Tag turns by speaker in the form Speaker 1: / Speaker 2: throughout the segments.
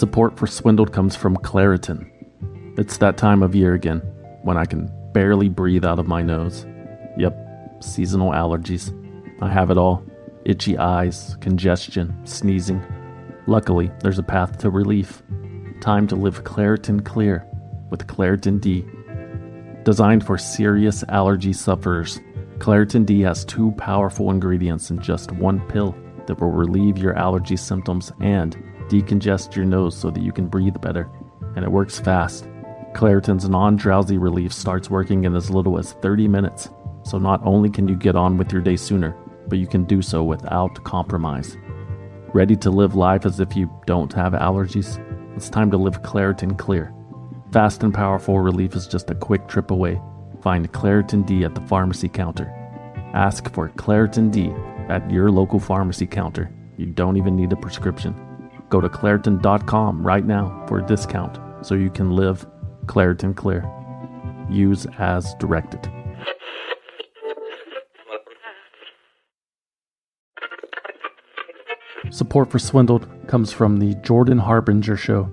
Speaker 1: Support for Swindled comes from Claritin. It's that time of year again when I can barely breathe out of my nose. Yep, seasonal allergies. I have it all itchy eyes, congestion, sneezing. Luckily, there's a path to relief. Time to live Claritin Clear with Claritin D. Designed for serious allergy sufferers, Claritin D has two powerful ingredients in just one pill that will relieve your allergy symptoms and decongest your nose so that you can breathe better. And it works fast. Claritin's non drowsy relief starts working in as little as 30 minutes, so not only can you get on with your day sooner, but you can do so without compromise. Ready to live life as if you don't have allergies? It's time to live Claritin Clear. Fast and powerful relief is just a quick trip away. Find Claritin D at the pharmacy counter. Ask for Claritin D at your local pharmacy counter. You don't even need a prescription. Go to Claritin.com right now for a discount so you can live Claritin Clear. Use as directed. Support for Swindled comes from the Jordan Harbinger Show.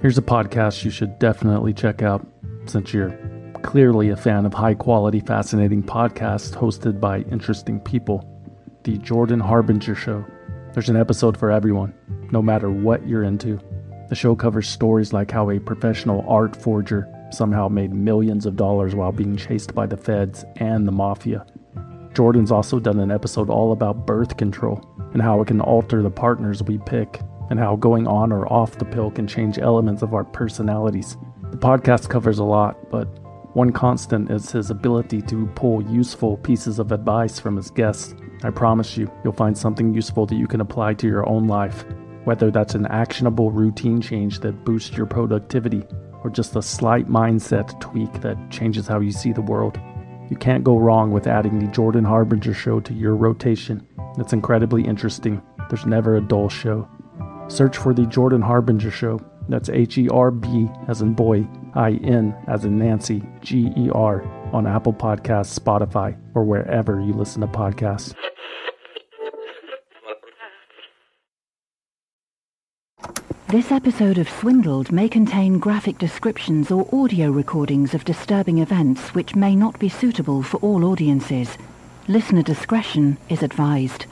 Speaker 1: Here's a podcast you should definitely check out since you're clearly a fan of high quality, fascinating podcasts hosted by interesting people. The Jordan Harbinger Show. There's an episode for everyone, no matter what you're into. The show covers stories like how a professional art forger somehow made millions of dollars while being chased by the feds and the mafia. Jordan's also done an episode all about birth control and how it can alter the partners we pick, and how going on or off the pill can change elements of our personalities. The podcast covers a lot, but one constant is his ability to pull useful pieces of advice from his guests. I promise you, you'll find something useful that you can apply to your own life, whether that's an actionable routine change that boosts your productivity or just a slight mindset tweak that changes how you see the world. You can't go wrong with adding the Jordan Harbinger show to your rotation. It's incredibly interesting. There's never a dull show. Search for the Jordan Harbinger Show. That's H E R B as in boy, I N as in Nancy, G E R on Apple Podcasts, Spotify, or wherever you listen to podcasts.
Speaker 2: This episode of Swindled may contain graphic descriptions or audio recordings of disturbing events which may not be suitable for all audiences. Listener discretion is advised.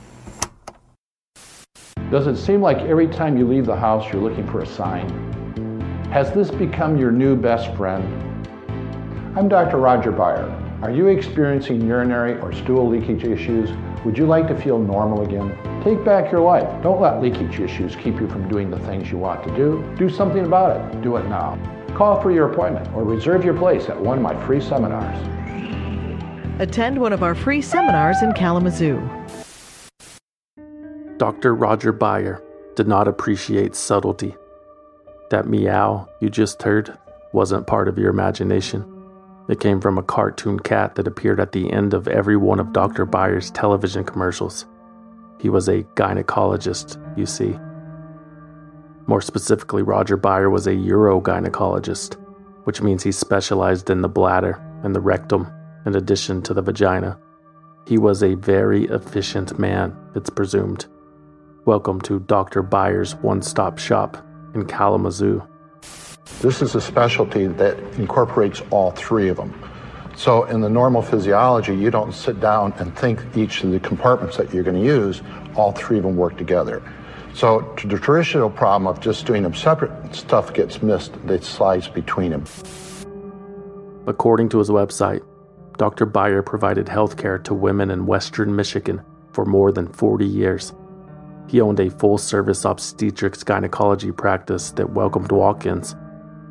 Speaker 3: Does it seem like every time you leave the house you're looking for a sign? Has this become your new best friend? I'm Dr. Roger Beyer. Are you experiencing urinary or stool leakage issues? Would you like to feel normal again? Take back your life. Don't let leakage issues keep you from doing the things you want to do. Do something about it. Do it now. Call for your appointment or reserve your place at one of my free seminars.
Speaker 4: Attend one of our free seminars in Kalamazoo.
Speaker 1: Dr. Roger Beyer did not appreciate subtlety. That meow you just heard wasn't part of your imagination. It came from a cartoon cat that appeared at the end of every one of Dr. Beyer's television commercials. He was a gynecologist, you see. More specifically, Roger Beyer was a urogynecologist, which means he specialized in the bladder and the rectum in addition to the vagina. He was a very efficient man, it's presumed. Welcome to Dr. Beyer's one stop shop in Kalamazoo.
Speaker 3: This is a specialty that incorporates all three of them. So, in the normal physiology, you don't sit down and think each of the compartments that you're going to use, all three of them work together. So, the traditional problem of just doing them separate, stuff gets missed that slides between them.
Speaker 1: According to his website, Dr. Beyer provided health care to women in western Michigan for more than 40 years. He owned a full service obstetrics gynecology practice that welcomed walk ins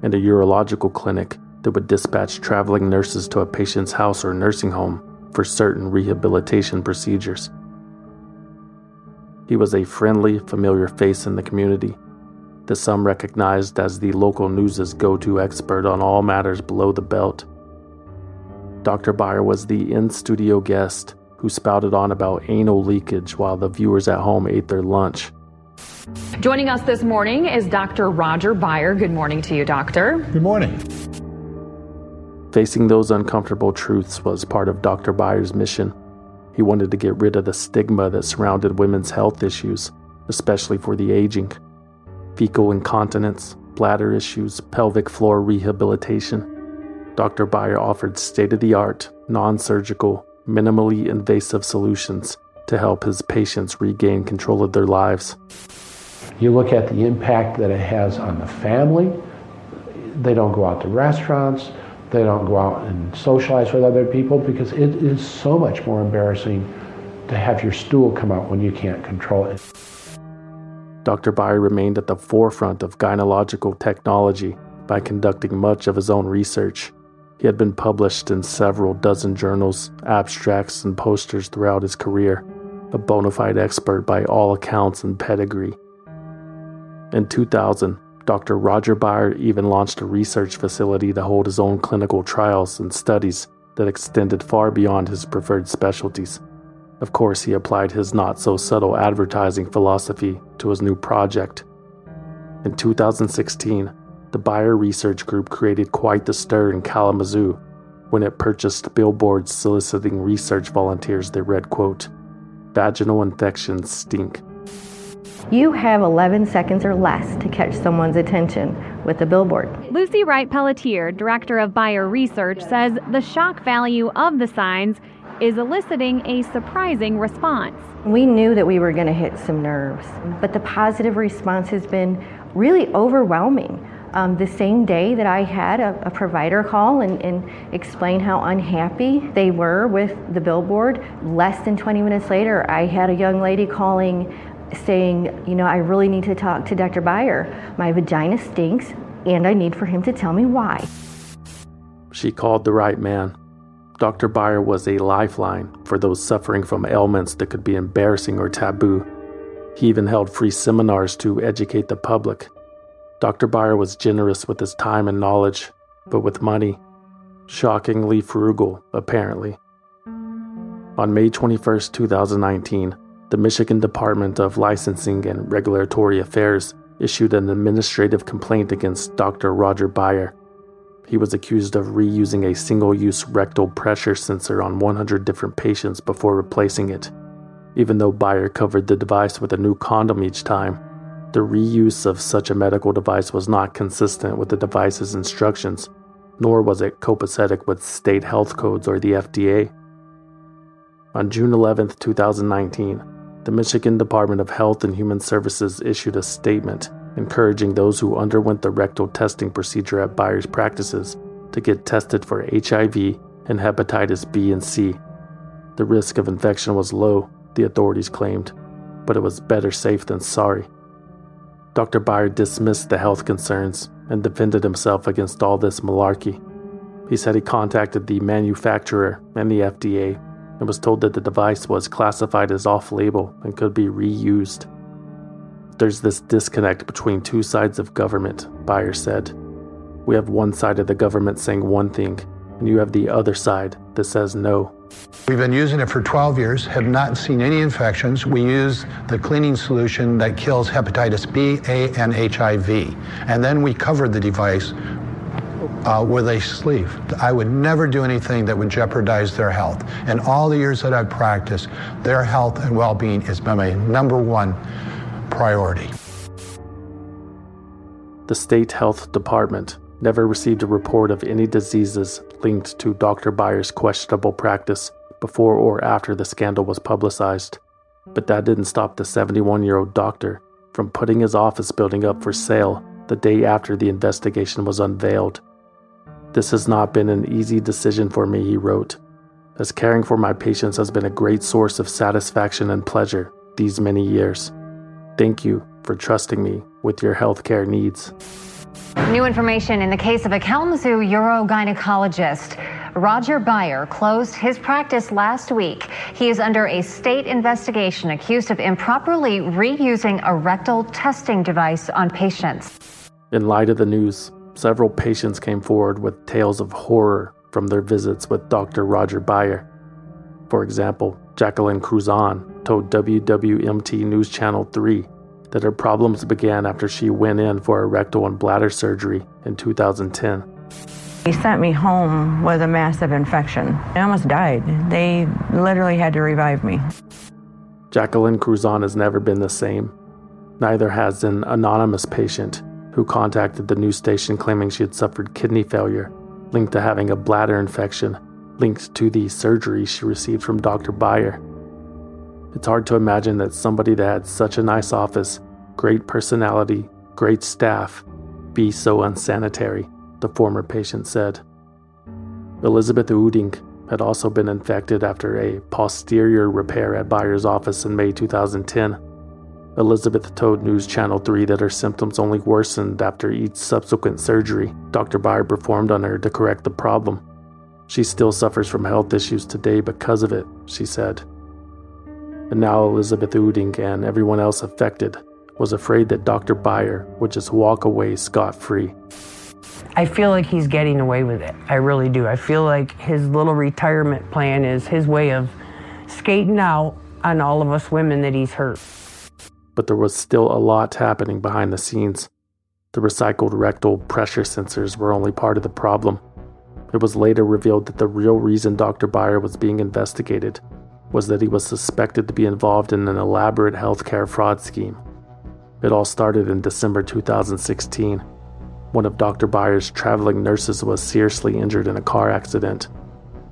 Speaker 1: and a urological clinic that would dispatch traveling nurses to a patient's house or nursing home for certain rehabilitation procedures. He was a friendly, familiar face in the community that some recognized as the local news's go to expert on all matters below the belt. Dr. Beyer was the in studio guest who spouted on about anal leakage while the viewers at home ate their lunch.
Speaker 5: Joining us this morning is Dr. Roger Beyer. Good morning to you, Doctor.
Speaker 3: Good morning.
Speaker 1: Facing those uncomfortable truths was part of Dr. Beyer's mission. He wanted to get rid of the stigma that surrounded women's health issues, especially for the aging. fecal incontinence, bladder issues, pelvic floor rehabilitation. Dr. Beyer offered state of the art, non surgical, minimally invasive solutions to help his patients regain control of their lives.
Speaker 3: You look at the impact that it has on the family. They don't go out to restaurants. They don't go out and socialize with other people because it is so much more embarrassing to have your stool come out when you can't control it.
Speaker 1: Dr. Beyer remained at the forefront of gynecological technology by conducting much of his own research. He had been published in several dozen journals, abstracts, and posters throughout his career, a bona fide expert by all accounts and pedigree. In 2000, Dr. Roger Beyer even launched a research facility to hold his own clinical trials and studies that extended far beyond his preferred specialties. Of course, he applied his not so subtle advertising philosophy to his new project. In 2016, the Beyer Research Group created quite the stir in Kalamazoo when it purchased billboards soliciting research volunteers that read, quote, Vaginal infections stink.
Speaker 6: You have 11 seconds or less to catch someone's attention with a billboard.
Speaker 7: Lucy Wright Pelletier, director of Beyer Research, says the shock value of the signs is eliciting a surprising response.
Speaker 6: We knew that we were going to hit some nerves, but the positive response has been really overwhelming. Um, the same day that I had a, a provider call and, and, explain how unhappy they were with the billboard, less than 20 minutes later, I had a young lady calling saying, You know, I really need to talk to Dr. Beyer. My vagina stinks, and I need for him to tell me why.
Speaker 1: She called the right man. Dr. Beyer was a lifeline for those suffering from ailments that could be embarrassing or taboo. He even held free seminars to educate the public. Dr. Beyer was generous with his time and knowledge, but with money, shockingly frugal, apparently. On May 21, 2019, the Michigan Department of Licensing and Regulatory Affairs issued an administrative complaint against Dr. Roger Beyer he was accused of reusing a single use rectal pressure sensor on 100 different patients before replacing it. Even though Beyer covered the device with a new condom each time, the reuse of such a medical device was not consistent with the device's instructions, nor was it copacetic with state health codes or the FDA. On June 11, 2019, the Michigan Department of Health and Human Services issued a statement encouraging those who underwent the rectal testing procedure at Beyer's practices to get tested for HIV and hepatitis B and C. The risk of infection was low, the authorities claimed, but it was better safe than sorry. Dr. Beyer dismissed the health concerns and defended himself against all this malarkey. He said he contacted the manufacturer and the FDA and was told that the device was classified as off label and could be reused. There's this disconnect between two sides of government, Beyer said. We have one side of the government saying one thing, and you have the other side that says no.
Speaker 3: We've been using it for 12 years, have not seen any infections. We use the cleaning solution that kills hepatitis B, A, and HIV. And then we cover the device uh, with a sleeve. I would never do anything that would jeopardize their health. And all the years that I've practiced, their health and well being has been my number one priority.
Speaker 1: The state health department never received a report of any diseases linked to Dr. Beyer's questionable practice before or after the scandal was publicized. But that didn't stop the 71 year old doctor from putting his office building up for sale the day after the investigation was unveiled. This has not been an easy decision for me, he wrote, as caring for my patients has been a great source of satisfaction and pleasure these many years. Thank you for trusting me with your healthcare needs.
Speaker 5: New information in the case of a Kalamazoo urogynecologist. Roger Beyer closed his practice last week. He is under a state investigation accused of improperly reusing a rectal testing device on patients.
Speaker 1: In light of the news, several patients came forward with tales of horror from their visits with Dr. Roger Beyer. For example, Jacqueline Cruzan told WWMT News Channel 3 that her problems began after she went in for a rectal and bladder surgery in 2010.
Speaker 8: He sent me home with a massive infection. I almost died. They literally had to revive me.
Speaker 1: Jacqueline Cruzan has never been the same. Neither has an anonymous patient who contacted the news station claiming she had suffered kidney failure linked to having a bladder infection linked to the surgery she received from Dr. Beyer. It's hard to imagine that somebody that had such a nice office, great personality, great staff, be so unsanitary, the former patient said. Elizabeth Uding had also been infected after a posterior repair at Beyer's office in May 2010. Elizabeth told News Channel 3 that her symptoms only worsened after each subsequent surgery Dr. Beyer performed on her to correct the problem. She still suffers from health issues today because of it, she said. And now Elizabeth Uding and everyone else affected was afraid that Dr. Beyer would just walk away scot free.
Speaker 8: I feel like he's getting away with it. I really do. I feel like his little retirement plan is his way of skating out on all of us women that he's hurt
Speaker 1: but there was still a lot happening behind the scenes. The recycled rectal pressure sensors were only part of the problem. It was later revealed that the real reason Dr. Beyer was being investigated was that he was suspected to be involved in an elaborate healthcare fraud scheme. It all started in December 2016. One of Dr. Beyer's traveling nurses was seriously injured in a car accident.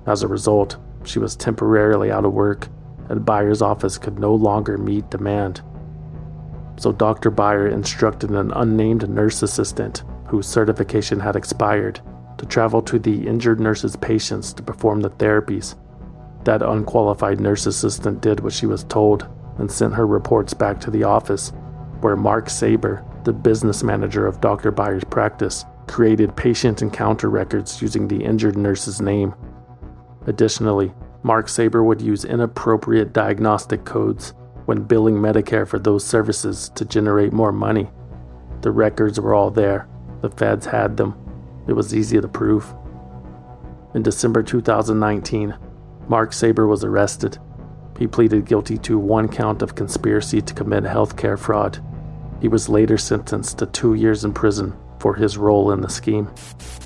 Speaker 1: As a result, she was temporarily out of work, and Beyer's office could no longer meet demand so Dr. Beyer instructed an unnamed nurse assistant, whose certification had expired, to travel to the injured nurse's patients to perform the therapies. That unqualified nurse assistant did what she was told and sent her reports back to the office, where Mark Saber, the business manager of Dr. Beyer's practice, created patient encounter records using the injured nurse's name. Additionally, Mark Saber would use inappropriate diagnostic codes when billing Medicare for those services to generate more money. The records were all there, the feds had them. It was easy to prove. In December 2019, Mark Saber was arrested. He pleaded guilty to one count of conspiracy to commit healthcare fraud. He was later sentenced to two years in prison for his role in the scheme.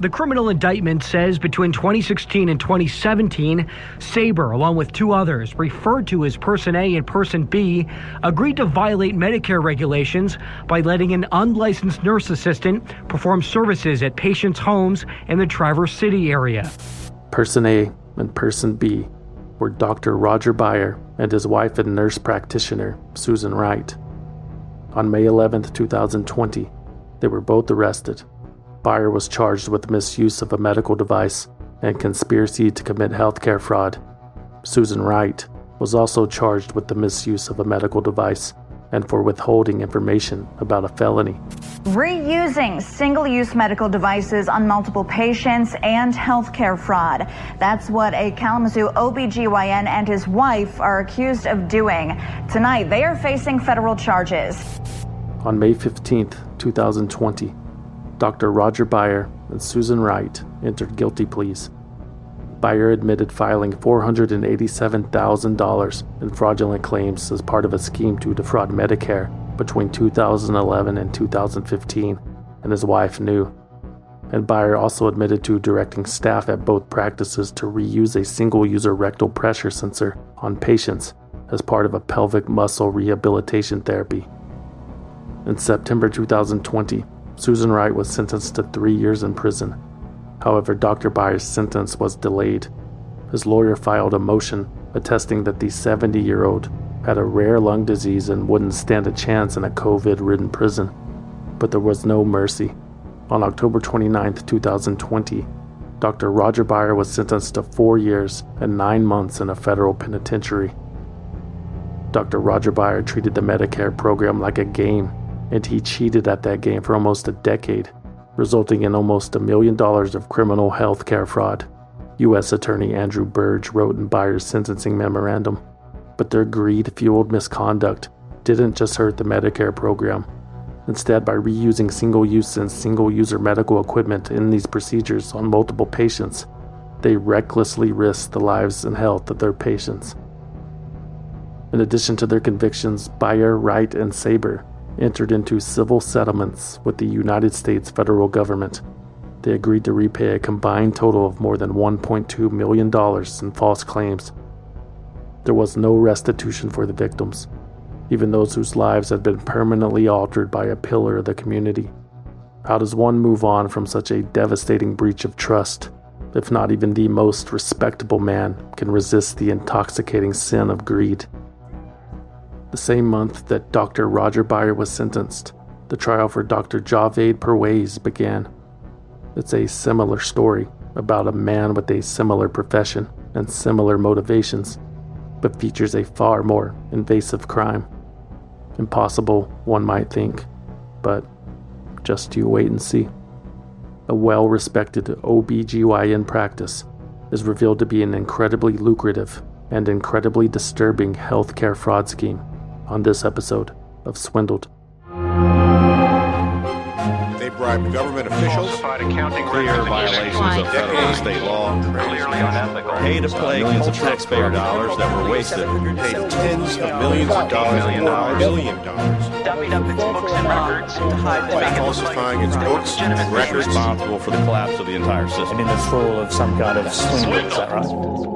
Speaker 9: The criminal indictment says between 2016 and 2017, Saber, along with two others, referred to as Person A and Person B, agreed to violate Medicare regulations by letting an unlicensed nurse assistant perform services at patients' homes in the Traverse City area.
Speaker 1: Person A and Person B were Dr. Roger Beyer and his wife and nurse practitioner, Susan Wright. On May 11, 2020, they were both arrested. Beyer was charged with misuse of a medical device and conspiracy to commit healthcare fraud. Susan Wright was also charged with the misuse of a medical device and for withholding information about a felony.
Speaker 10: Reusing single use medical devices on multiple patients and healthcare fraud. That's what a Kalamazoo OBGYN and his wife are accused of doing. Tonight, they are facing federal charges.
Speaker 1: On May 15, 2020, Dr. Roger Beyer and Susan Wright entered guilty pleas. Beyer admitted filing $487,000 in fraudulent claims as part of a scheme to defraud Medicare between 2011 and 2015, and his wife knew. And Beyer also admitted to directing staff at both practices to reuse a single user rectal pressure sensor on patients as part of a pelvic muscle rehabilitation therapy. In September 2020, Susan Wright was sentenced to three years in prison. However, Dr. Beyer's sentence was delayed. His lawyer filed a motion attesting that the 70 year old had a rare lung disease and wouldn't stand a chance in a COVID ridden prison. But there was no mercy. On October 29, 2020, Dr. Roger Beyer was sentenced to four years and nine months in a federal penitentiary. Dr. Roger Beyer treated the Medicare program like a game and he cheated at that game for almost a decade, resulting in almost a million dollars of criminal health care fraud. U.S. Attorney Andrew Birge wrote in Beyers' sentencing memorandum. But their greed fueled misconduct didn't just hurt the Medicare program. Instead, by reusing single use and single user medical equipment in these procedures on multiple patients, they recklessly risked the lives and health of their patients. In addition to their convictions, Beyer, Wright, and Saber entered into civil settlements with the United States federal government. They agreed to repay a combined total of more than $1.2 million in false claims. There was no restitution for the victims. even those whose lives had been permanently altered by a pillar of the community. How does one move on from such a devastating breach of trust, if not even the most respectable man can resist the intoxicating sin of greed? The same month that Dr. Roger Beyer was sentenced, the trial for Dr. Javed Perwaiz began. It's a similar story about a man with a similar profession and similar motivations, but features a far more invasive crime. Impossible, one might think, but just you wait and see. A well respected OBGYN practice is revealed to be an incredibly lucrative and incredibly disturbing healthcare fraud scheme on this episode of Swindled.
Speaker 11: They bribed government officials, clear violations of federal and state law,
Speaker 12: clearly unethical,
Speaker 11: pay to play millions of taxpayer dollars. that were wasted, paid tens of millions of dollars,
Speaker 12: million
Speaker 11: dollars, billion dollars,
Speaker 12: dumping up its books and records. to hide
Speaker 11: by
Speaker 12: make it look
Speaker 11: falsifying
Speaker 12: like
Speaker 11: its books and records responsible for the collapse of the entire system.
Speaker 13: in the thrall of some kind of swindle, is that right?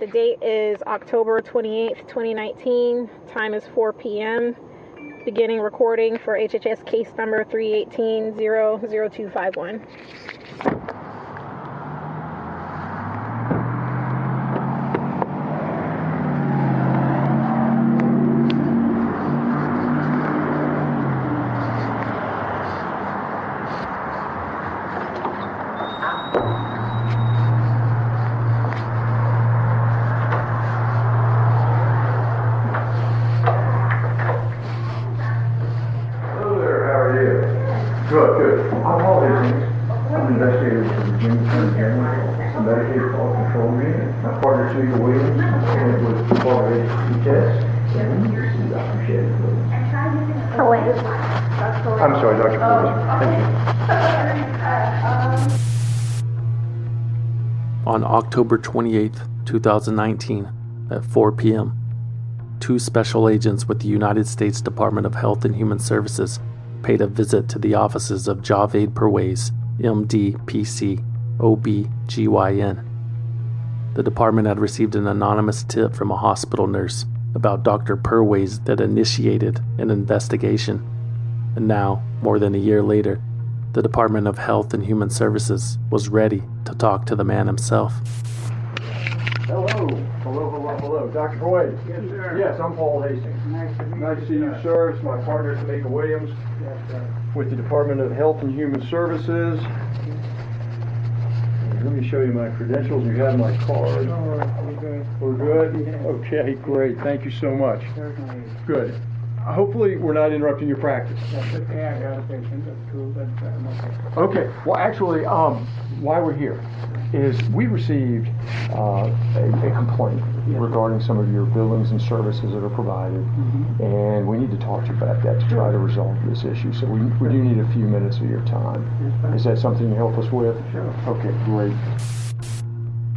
Speaker 14: The date is October 28th, 2019. Time is 4 p.m. Beginning recording for HHS case number
Speaker 15: 318
Speaker 1: 00251. October 28, 2019, at 4 p.m., two special agents with the United States Department of Health and Human Services paid a visit to the offices of Javed Perwaiz, MD, PC, OB-GYN. The department had received an anonymous tip from a hospital nurse about Dr. Perwaiz that initiated an investigation. And now, more than a year later, the Department of Health and Human Services was ready to talk to the man himself.
Speaker 15: Hello, hello, hello, hello. Dr. Boyd? Yes, sir. Yes, I'm Paul Hastings. Nice to meet you. Nice to see you, sir. It's my partner, Tamika Williams, with the Department of Health and Human Services. Let me show you my credentials. You have my card. We're good? We're good. Okay, great. Thank you so much. Good. Hopefully, we're not interrupting your practice.
Speaker 16: That's okay, I got a patient, that's true, but I'm okay.
Speaker 15: Okay, well, actually, um, why we're here is we received uh, a, a complaint regarding some of your buildings and services that are provided, and we need to talk to you about that to try to resolve this issue. So we, we do need a few minutes of your time. Is that something you help us with? Sure. Okay, great.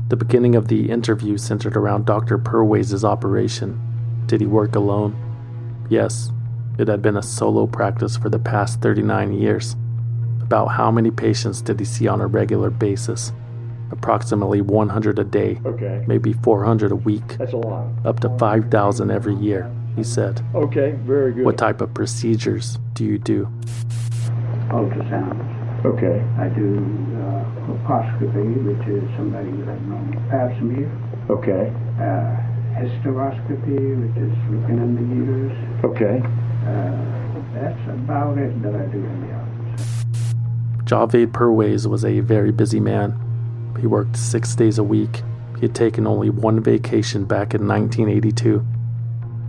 Speaker 1: The beginning of the interview centered around Dr. Perwaiz's operation. Did he work alone? Yes, it had been a solo practice for the past 39 years. About how many patients did he see on a regular basis? Approximately 100 a day,
Speaker 15: Okay.
Speaker 1: maybe 400 a week,
Speaker 15: That's a lot.
Speaker 1: up to 5,000 every year, he said.
Speaker 15: Okay, very good.
Speaker 1: What type of procedures do you do?
Speaker 16: Ultrasounds.
Speaker 15: Okay.
Speaker 16: I do uh, colposcopy, which is somebody with a pap smear.
Speaker 15: Okay.
Speaker 16: uh, hysteroscopy, which is looking in the uterus.
Speaker 15: Okay.
Speaker 16: Uh, that's about it that I do in the office.
Speaker 1: Javed Perwaiz was a very busy man. He worked six days a week. He had taken only one vacation back in 1982.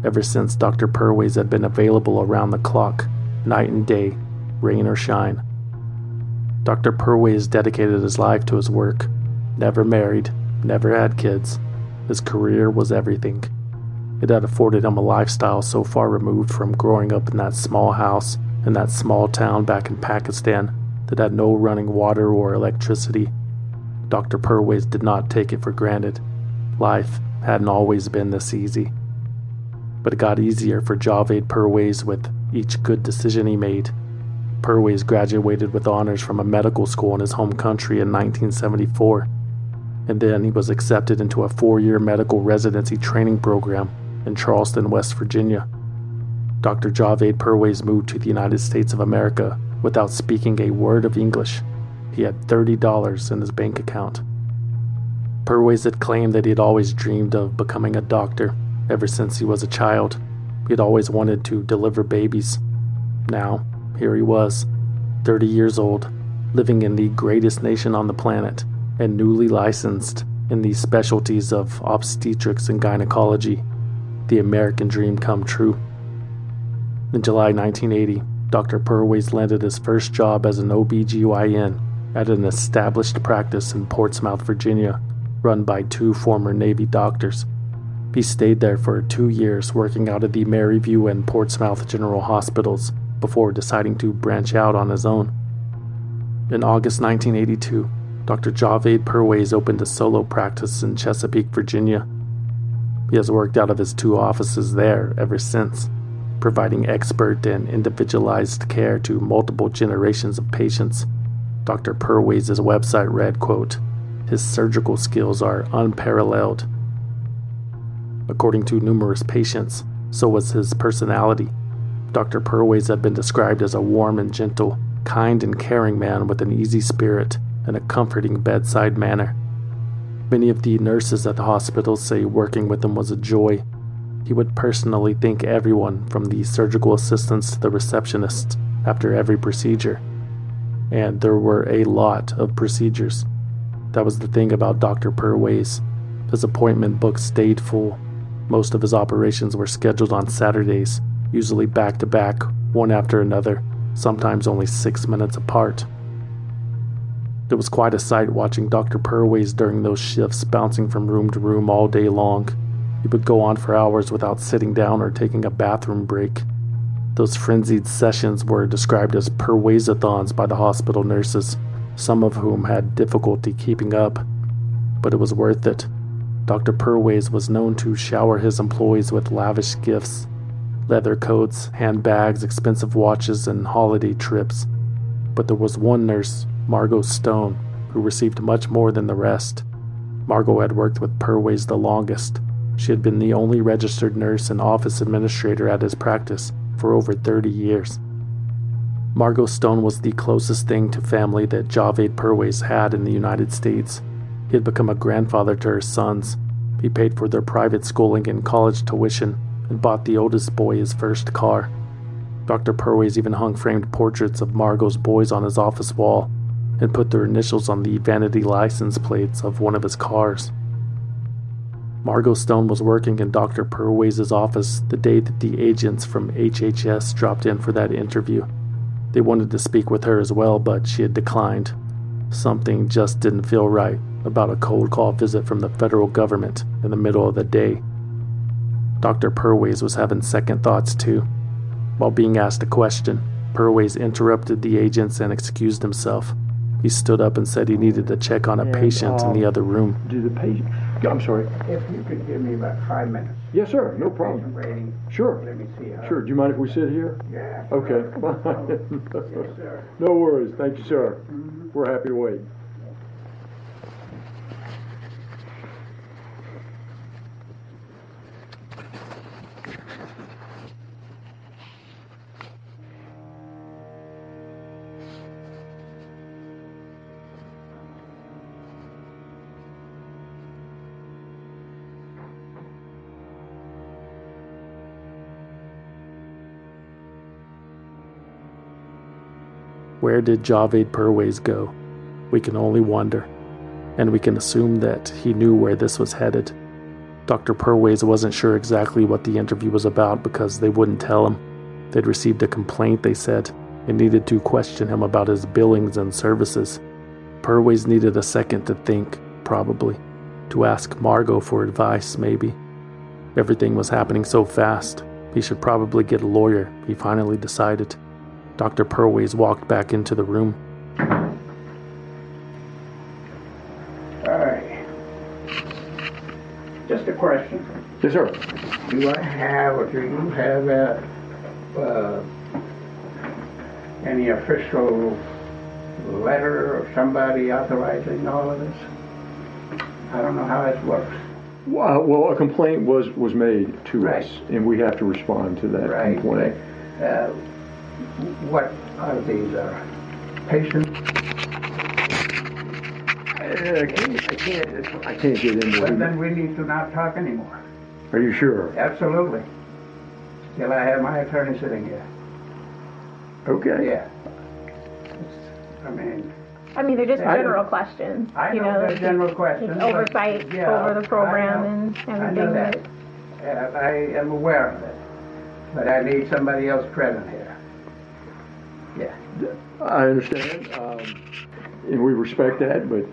Speaker 1: Ever since Dr. Perwaiz had been available around the clock, night and day, rain or shine. Dr. Perwaiz dedicated his life to his work. Never married, never had kids. His career was everything. It had afforded him a lifestyle so far removed from growing up in that small house in that small town back in Pakistan that had no running water or electricity. Dr. Perwaiz did not take it for granted. Life hadn't always been this easy. But it got easier for Javed Perwaiz with each good decision he made. Perwaiz graduated with honors from a medical school in his home country in 1974, and then he was accepted into a four year medical residency training program in Charleston, West Virginia. Dr. Javed Perwaiz moved to the United States of America without speaking a word of English. He had $30 in his bank account. Perwaiz had claimed that he had always dreamed of becoming a doctor ever since he was a child. He had always wanted to deliver babies. Now, here he was, 30 years old, living in the greatest nation on the planet, and newly licensed in the specialties of obstetrics and gynecology. The American dream come true. In July 1980, Dr. Perwaiz landed his first job as an OBGYN at an established practice in Portsmouth, Virginia, run by two former Navy doctors. He stayed there for two years working out of the Maryview and Portsmouth General Hospitals before deciding to branch out on his own. In August 1982, Dr. Javed Perwaiz opened a solo practice in Chesapeake, Virginia. He has worked out of his two offices there ever since, providing expert and individualized care to multiple generations of patients. Dr. Perwaiz's website read, quote, His surgical skills are unparalleled According to numerous patients, so was his personality. Dr. Perwaiz had been described as a warm and gentle, kind and caring man with an easy spirit and a comforting bedside manner. Many of the nurses at the hospital say working with him was a joy. He would personally thank everyone from the surgical assistants to the receptionists after every procedure. And there were a lot of procedures. That was the thing about Dr. Perwaiz. His appointment book stayed full. Most of his operations were scheduled on Saturdays, usually back to back, one after another, sometimes only six minutes apart. It was quite a sight watching Dr. Perwaiz during those shifts bouncing from room to room all day long. He would go on for hours without sitting down or taking a bathroom break. Those frenzied sessions were described as Perwaizathons by the hospital nurses, some of whom had difficulty keeping up. But it was worth it. Dr. Perwaiz was known to shower his employees with lavish gifts leather coats, handbags, expensive watches, and holiday trips. But there was one nurse, Margot Stone, who received much more than the rest. Margot had worked with Perwaiz the longest. She had been the only registered nurse and office administrator at his practice for over 30 years. Margot Stone was the closest thing to family that Javed Perwaiz had in the United States. He had become a grandfather to her sons. He paid for their private schooling and college tuition and bought the oldest boy his first car. Dr. Perwaiz even hung framed portraits of Margot's boys on his office wall and put their initials on the vanity license plates of one of his cars. Margot Stone was working in Dr. Perwaiz's office the day that the agents from HHS dropped in for that interview. They wanted to speak with her as well, but she had declined. Something just didn't feel right about a cold call visit from the federal government in the middle of the day. Dr. Perwaiz was having second thoughts too. While being asked a question, Perwaiz interrupted the agents and excused himself. He stood up and said he needed to check on a
Speaker 16: And,
Speaker 1: patient in the
Speaker 16: um,
Speaker 1: other room.
Speaker 15: Do the patient? I'm sorry.
Speaker 16: If you could give me about five minutes.
Speaker 15: Yes, sir. No problem. Sure.
Speaker 16: Let me see how.
Speaker 15: Sure. Do you mind if we sit here?
Speaker 16: Yeah.
Speaker 15: Okay.
Speaker 16: Yes, sir.
Speaker 15: no worries. Thank you, sir. Mm-hmm. We're happy to wait.
Speaker 1: Where did Javed Perwaiz go? We can only wonder, and we can assume that he knew where this was headed. Dr. Perwaiz wasn't sure exactly what the interview was about because they wouldn't tell him. They'd received a complaint, they said, and needed to question him about his billings and services. Perwaiz needed a second to think, probably, to ask Margot for advice, maybe. Everything was happening so fast, he should probably get a lawyer, he finally decided. Dr. Perwaiz walked back into the room.
Speaker 16: All right. Just a question.
Speaker 15: Yes, sir.
Speaker 16: Do I have, or do you have a, uh, any official letter or somebody authorizing all of this? I don't know how it works.
Speaker 15: Well, well, a complaint was, was made to
Speaker 16: Right.
Speaker 15: us, and we have to respond to that
Speaker 16: Right.
Speaker 15: complaint.
Speaker 16: Uh, what are these, uh, patients?
Speaker 15: I can't, I can't, I can't get into
Speaker 16: Well,
Speaker 15: it.
Speaker 16: then we need to not talk anymore.
Speaker 15: Are you sure?
Speaker 16: Absolutely. Till I have my attorney sitting here.
Speaker 15: Okay.
Speaker 16: Yeah. I mean,
Speaker 14: I mean, they're just
Speaker 16: I-
Speaker 14: general questions.
Speaker 16: I
Speaker 14: you
Speaker 16: know
Speaker 14: know,
Speaker 16: they're general questions,
Speaker 14: just
Speaker 16: but-
Speaker 14: Oversight
Speaker 16: yeah,
Speaker 14: over the program
Speaker 16: I know.
Speaker 14: and
Speaker 16: I
Speaker 14: everything.
Speaker 16: know that. Uh, I am aware of it. But I need somebody else present here.
Speaker 15: I understand, um, and we respect that, but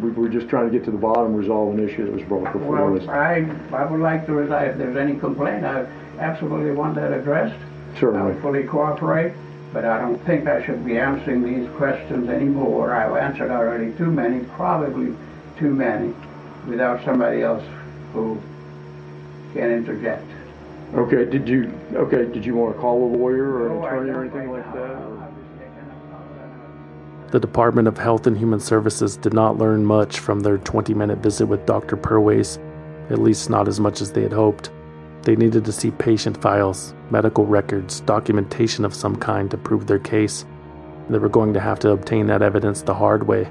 Speaker 15: we, we're just trying to get to the bottom, resolve an issue that was brought before us.
Speaker 16: Well, I, I would like to, if there's any complaint, I absolutely want that addressed.
Speaker 15: Certainly.
Speaker 16: I'll fully cooperate, but I don't think I should be answering these questions anymore. I've answered already too many, probably too many, without somebody else who can interject.
Speaker 15: Okay, did you, okay, did you want to call a lawyer or an
Speaker 16: No, I
Speaker 15: attorney or
Speaker 16: don't
Speaker 15: anything
Speaker 16: right
Speaker 15: like
Speaker 16: now.
Speaker 15: that?
Speaker 1: The Department of Health and Human Services did not learn much from their 20 minute visit with Dr. Perwaiz, at least not as much as they had hoped. They needed to see patient files, medical records, documentation of some kind to prove their case. They were going to have to obtain that evidence the hard way.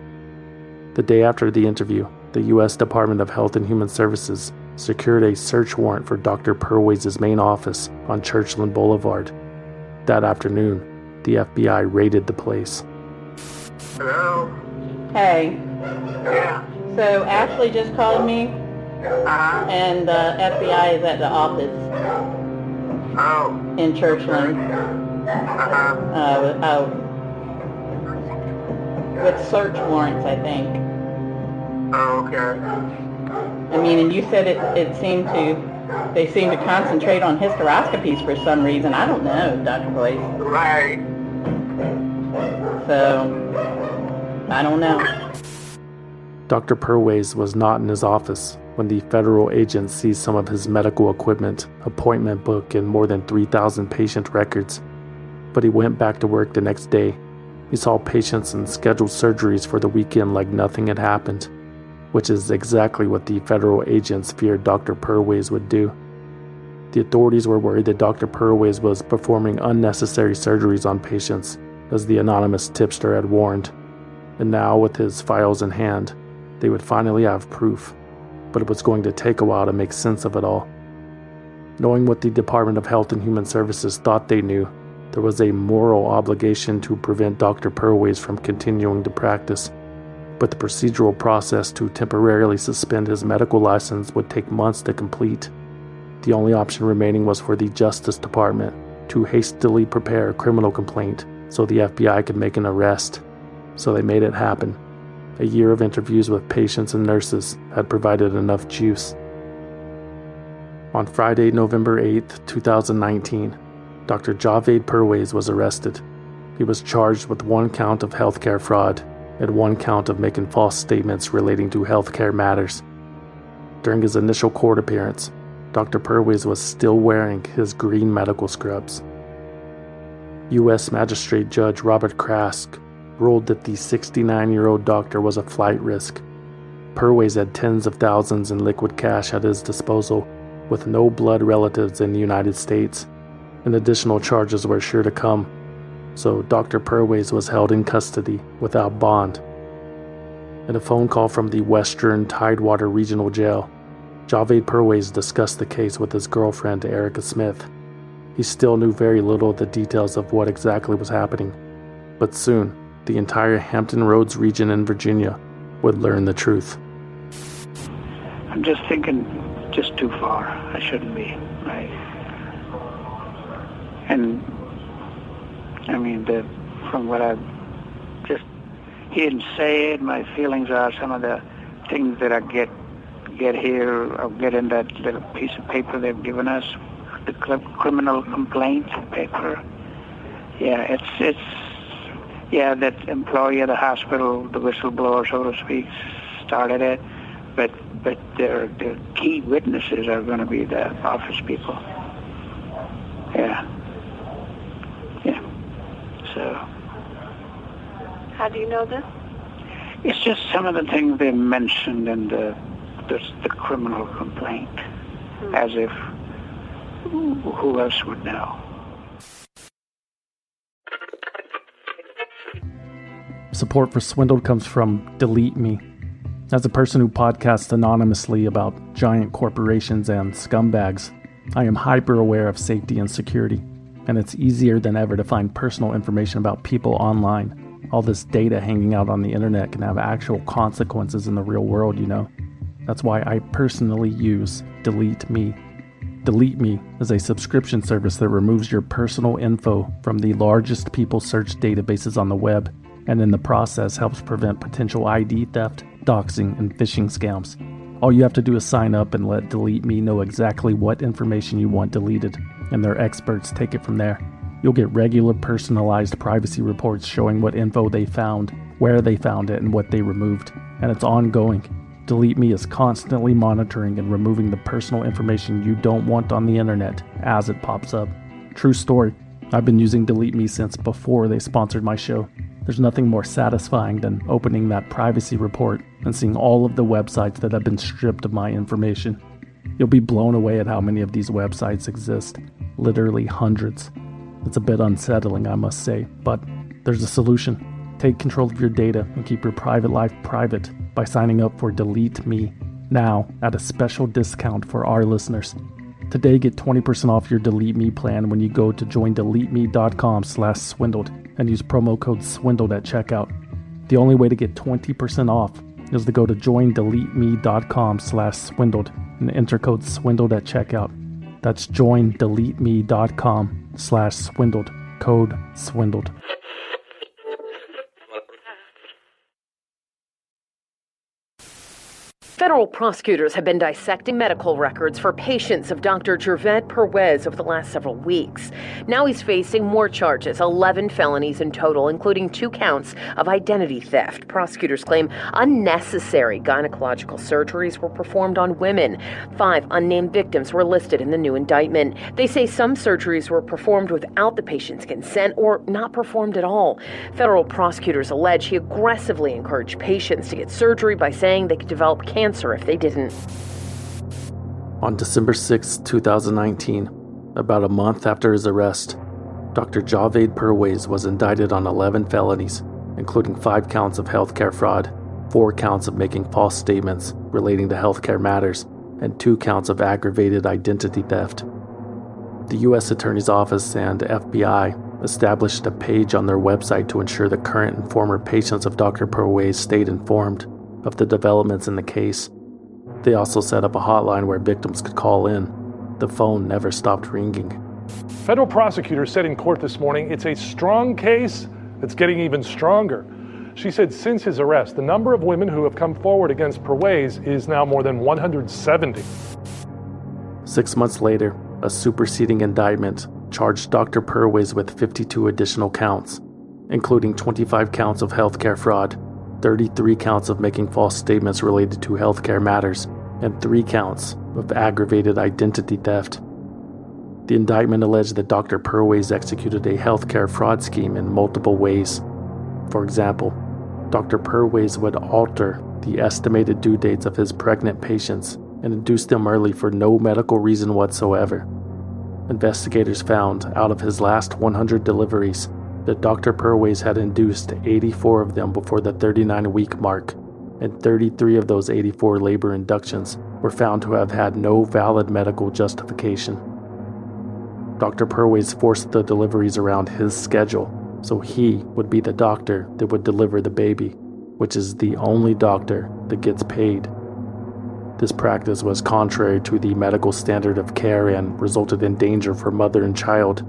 Speaker 1: The day after the interview, the U.S. Department of Health and Human Services secured a search warrant for Dr. Perwaiz's main office on Churchland Boulevard. That afternoon, the FBI raided the place.
Speaker 17: Hello?
Speaker 18: Hey,
Speaker 17: Yeah.
Speaker 18: so Ashley just called me,
Speaker 17: Uh-huh.
Speaker 18: and the FBI is at the office
Speaker 17: Oh.
Speaker 18: in Churchland.
Speaker 17: Uh-huh.
Speaker 18: Uh, with, uh, with search warrants, I think.
Speaker 17: Oh, okay.
Speaker 18: I mean, and you said it, it seemed to, they seem to concentrate on hysteroscopies for some reason. I don't know, Dr. Boyce.
Speaker 17: Right.
Speaker 18: So, I don't know.
Speaker 1: Dr. Perwaiz was not in his office when the federal agents seized some of his medical equipment, appointment book, and more than 3,000 patient records. But he went back to work the next day. He saw patients and scheduled surgeries for the weekend like nothing had happened, which is exactly what the federal agents feared Dr. Perwaiz would do. The authorities were worried that Dr. Perwaiz was performing unnecessary surgeries on patients, as the anonymous tipster had warned. And now, with his files in hand, they would finally have proof, but it was going to take a while to make sense of it all. Knowing what the Department of Health and Human Services thought they knew, there was a moral obligation to prevent Dr. Perwaiz from continuing to practice, but the procedural process to temporarily suspend his medical license would take months to complete. The only option remaining was for the Justice Department to hastily prepare a criminal complaint so the FBI could make an arrest. So they made it happen. A year of interviews with patients and nurses had provided enough juice. On Friday, November 8, 2019, Dr. Javed Perwaiz was arrested. He was charged with one count of healthcare fraud and one count of making false statements relating to healthcare matters. During his initial court appearance, Dr. Perwaiz was still wearing his green medical scrubs. U.S. Magistrate Judge Robert Krask ruled that the 69 year old doctor was a flight risk. Perwaiz had tens of thousands in liquid cash at his disposal, with no blood relatives in the United States, and additional charges were sure to come. So Dr. Perwaiz was held in custody without bond. In a phone call from the Western Tidewater Regional Jail, Javed Perwaiz discussed the case with his girlfriend, Erica Smith. He still knew very little of the details of what exactly was happening, But soon, the entire Hampton Roads region in Virginia would learn the truth.
Speaker 19: I'm just thinking just too far. I shouldn't be, right? And I mean, the, from what I've just heard him say it, my feelings are some of the things that I get get here, or get in that little piece of paper they've given us, the criminal complaint paper. Yeah, it's it's yeah that employee of the hospital, the whistleblower, so to speak, started it, but but their their key witnesses are going to be the office people. Yeah. Yeah. So.
Speaker 20: How do you know this?
Speaker 19: It's just some of the things they mentioned in the the, the criminal complaint, hmm. as if who else would know?
Speaker 1: Support for Swindled comes from Delete Me. As a person who podcasts anonymously about giant corporations and scumbags, I am hyper aware of safety and security, and it's easier than ever to find personal information about people online. All this data hanging out on the internet can have actual consequences in the real world, you know. That's why I personally use Delete Me. Delete Me is a subscription service that removes your personal info from the largest people search databases on the web and in the process helps prevent potential ID theft, doxing, and phishing scams. All you have to do is sign up and let Delete Me know exactly what information you want deleted, and their experts take it from there. You'll get regular personalized privacy reports showing what info they found, where they found it, and what they removed, and it's ongoing. Delete Me is constantly monitoring and removing the personal information you don't want on the internet as it pops up. True story. I've been using Delete Me since before they sponsored my show. There's nothing more satisfying than opening that privacy report and seeing all of the websites that have been stripped of my information. You'll be blown away at how many of these websites exist literally hundreds. It's a bit unsettling, I must say, but there's a solution. Take control of your data and keep your private life private by signing up for Delete Me now at a special discount for our listeners. Today, get 20% off your Delete Me plan when you go to joindeleteme.com slash swindled and use promo code swindled at checkout. The only way to get 20% off is to go to joindeleteme.com slash swindled and enter code swindled at checkout. That's joindeleteme.com slash swindled. Code swindled.
Speaker 21: Federal prosecutors have been dissecting medical records for patients of Dr. Javaid Perwaiz over the last several weeks. Now he's facing more charges 11 felonies in total, including two counts of identity theft. Prosecutors claim unnecessary gynecological surgeries were performed on women. Five unnamed victims were listed in the new indictment. They say some surgeries were performed without the patient's consent or not performed at all. Federal prosecutors allege he aggressively encouraged patients to get surgery by saying they could develop cancer answer if they didn't.
Speaker 1: On December 6, 2019, about a month after his arrest, Dr. Javaid Perwaiz was indicted on 11 felonies, including five counts of healthcare fraud, four counts of making false statements relating to healthcare matters, and two counts of aggravated identity theft. The U.S. Attorney's Office and FBI established a page on their website to ensure the current and former patients of Dr. Perwaiz stayed informed of the developments in the case. They also set up a hotline where victims could call in. The phone never stopped ringing.
Speaker 22: Federal prosecutors said in court this morning it's a strong case that's getting even stronger. She said since his arrest, the number of women who have come forward against Perwaiz is now more than 170.
Speaker 1: Six months later, a superseding indictment charged Dr. Perwaiz with 52 additional counts, including 25 counts of healthcare fraud 33 counts of making false statements related to healthcare matters, and 3 counts of aggravated identity theft. The indictment alleged that Dr. Perwaiz executed a healthcare fraud scheme in multiple ways. For example, Dr. Perwaiz would alter the estimated due dates of his pregnant patients and induce them early for no medical reason whatsoever. Investigators found out of his last 100 deliveries, that Dr. Perwaiz had induced 84 of them before the 39 week mark, and 33 of those 84 labor inductions were found to have had no valid medical justification. Dr. Perwaiz forced the deliveries around his schedule, so he would be the doctor that would deliver the baby, which is the only doctor that gets paid. This practice was contrary to the medical standard of care and resulted in danger for mother and child.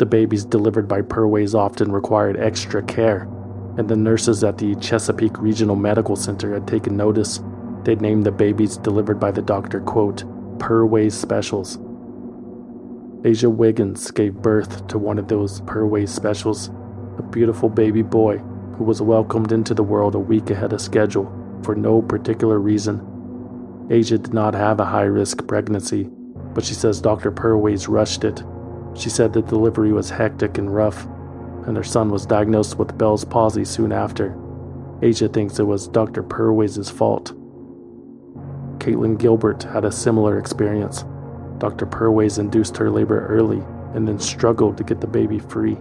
Speaker 1: The babies delivered by Perwaiz often required extra care, and the nurses at the Chesapeake Regional Medical Center had taken notice. They'd named the babies delivered by the doctor, quote, Perwaiz Specials. Asia Wiggins gave birth to one of those Perwaiz Specials, a beautiful baby boy who was welcomed into the world a week ahead of schedule for no particular reason. Asia did not have a high risk pregnancy, but she says Dr. Perwaiz rushed it. She said the delivery was hectic and rough, and her son was diagnosed with Bell's palsy soon after. Asia thinks it was Dr. Perwaiz' fault. Caitlin Gilbert had a similar experience. Dr. Perwaiz induced her labor early and then struggled to get the baby free.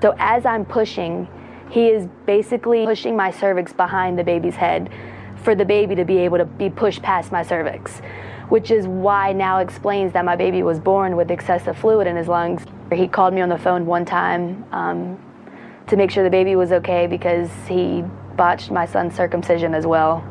Speaker 23: So as I'm pushing, he is basically pushing my cervix behind the baby's head for the baby to be able to be pushed past my cervix, which is why now explains that my baby was born with excessive fluid in his lungs. He called me on the phone one time um, to make sure the baby was okay because he botched my son's circumcision as well.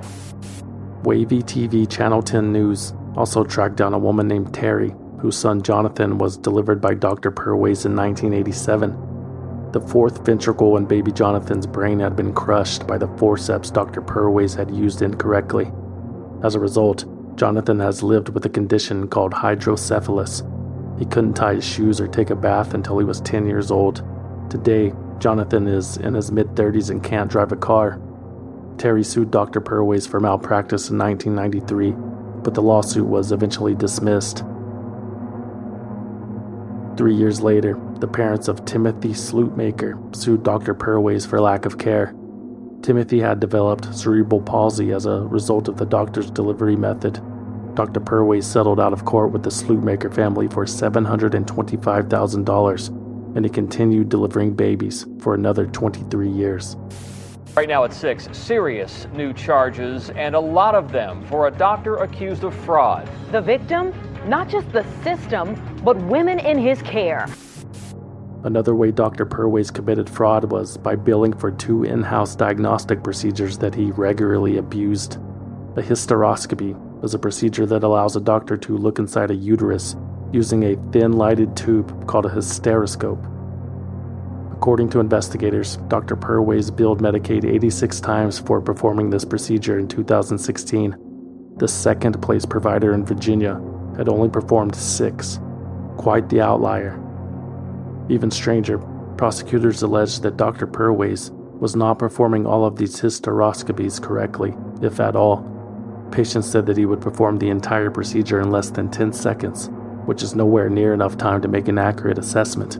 Speaker 1: Wavy TV Channel 10 News also tracked down a woman named Terry, whose son Jonathan was delivered by Dr. Perwaiz in 1987. The fourth ventricle in baby Jonathan's brain had been crushed by the forceps Dr. Perwaiz had used incorrectly. As a result, Jonathan has lived with a condition called hydrocephalus. He couldn't tie his shoes or take a bath until he was 10 years old. Today, Jonathan is in his mid 30s and can't drive a car. Terry sued Dr. Perwaiz for malpractice in 1993, but the lawsuit was eventually dismissed. Three years later, the parents of Timothy Slootmaker sued Dr. Perwaiz for lack of care. Timothy had developed cerebral palsy as a result of the doctor's delivery method. Dr. Perwaiz settled out of court with the Slootmaker family for $725,000, and he continued delivering babies for another 23 years.
Speaker 11: Right now at 6, serious new charges, and a lot of them for a doctor accused of fraud.
Speaker 24: The victim? Not just the system, but women in his care.
Speaker 1: Another way Dr. Perwaiz committed fraud was by billing for two in house diagnostic procedures that he regularly abused. A hysteroscopy is a procedure that allows a doctor to look inside a uterus using a thin lighted tube called a hysteroscope. According to investigators, Dr. Perwaiz billed Medicaid 86 times for performing this procedure in 2016. The second place provider in Virginia had only performed six. Quite the outlier. Even stranger, prosecutors alleged that Dr. Perwaiz was not performing all of these hysteroscopies correctly, if at all. Patients said that he would perform the entire procedure in less than 10 seconds, which is nowhere near enough time to make an accurate assessment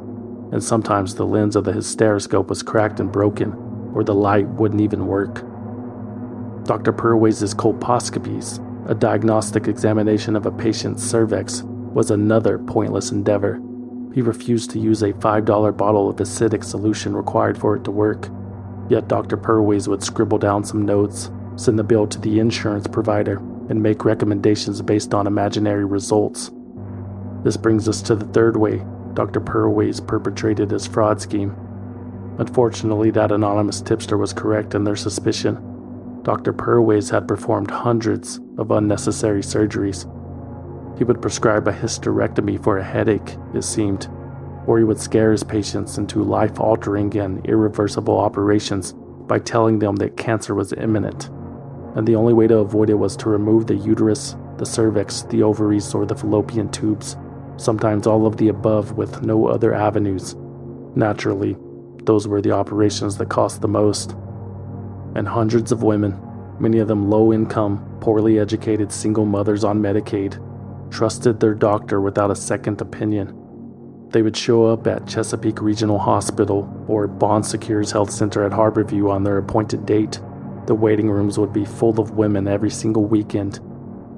Speaker 1: and sometimes the lens of the hysteroscope was cracked and broken, or the light wouldn't even work. Dr. Perwaiz' colposcopies, a diagnostic examination of a patient's cervix, was another pointless endeavor. He refused to use a $5 bottle of acidic solution required for it to work. Yet Dr. Perwaiz would scribble down some notes, send the bill to the insurance provider, and make recommendations based on imaginary results. This brings us to the third way Dr. Perwaiz perpetrated his fraud scheme. Unfortunately, that anonymous tipster was correct in their suspicion. Dr. Perwaiz had performed hundreds of unnecessary surgeries. He would prescribe a hysterectomy for a headache, it seemed, or he would scare his patients into life altering and irreversible operations by telling them that cancer was imminent, and the only way to avoid it was to remove the uterus, the cervix, the ovaries, or the fallopian tubes sometimes all of the above with no other avenues. Naturally, those were the operations that cost the most. And hundreds of women, many of them low income, poorly educated single mothers on Medicaid, trusted their doctor without a second opinion. They would show up at Chesapeake Regional Hospital or Bon Secours Health Center at Harborview on their appointed date. The waiting rooms would be full of women every single weekend.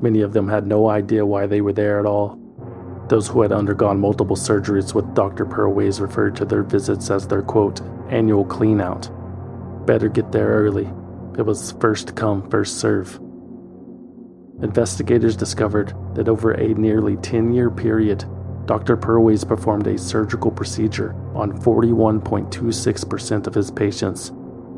Speaker 1: Many of them had no idea why they were there at all. Those who had undergone multiple surgeries with Dr. Perwaiz referred to their visits as their quote, annual cleanout. Better get there early. It was first come, first serve. Investigators discovered that over a nearly 10 year period, Dr. Perwaiz performed a surgical procedure on 41.26% of his patients.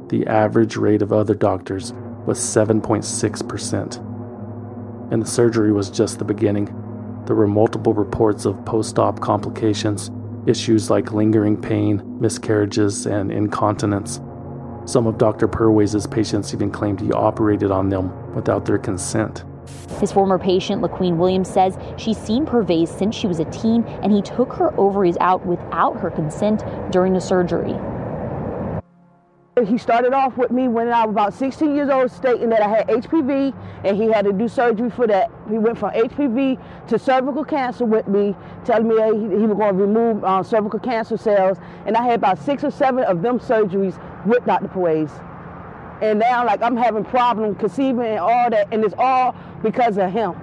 Speaker 1: The average rate of other doctors was 7.6%. And the surgery was just the beginning. There were multiple reports of post op complications, issues like lingering pain, miscarriages, and incontinence. Some of Dr. Perwaiz' patients even claimed he operated on them without their consent.
Speaker 25: His former patient, LaQueen Williams, says she's seen Perwaiz since she was a teen and he took her ovaries out without her consent during the surgery.
Speaker 26: He started off with me when I was about 16 years old, stating that I had HPV and he had to do surgery for that. He went from HPV to cervical cancer with me, telling me he, was going to remove uh, cervical cancer cells. And I had about six or seven of them surgeries with Dr. Perwaiz. And now, like, I'm having problems conceiving and all that, and it's all because of him.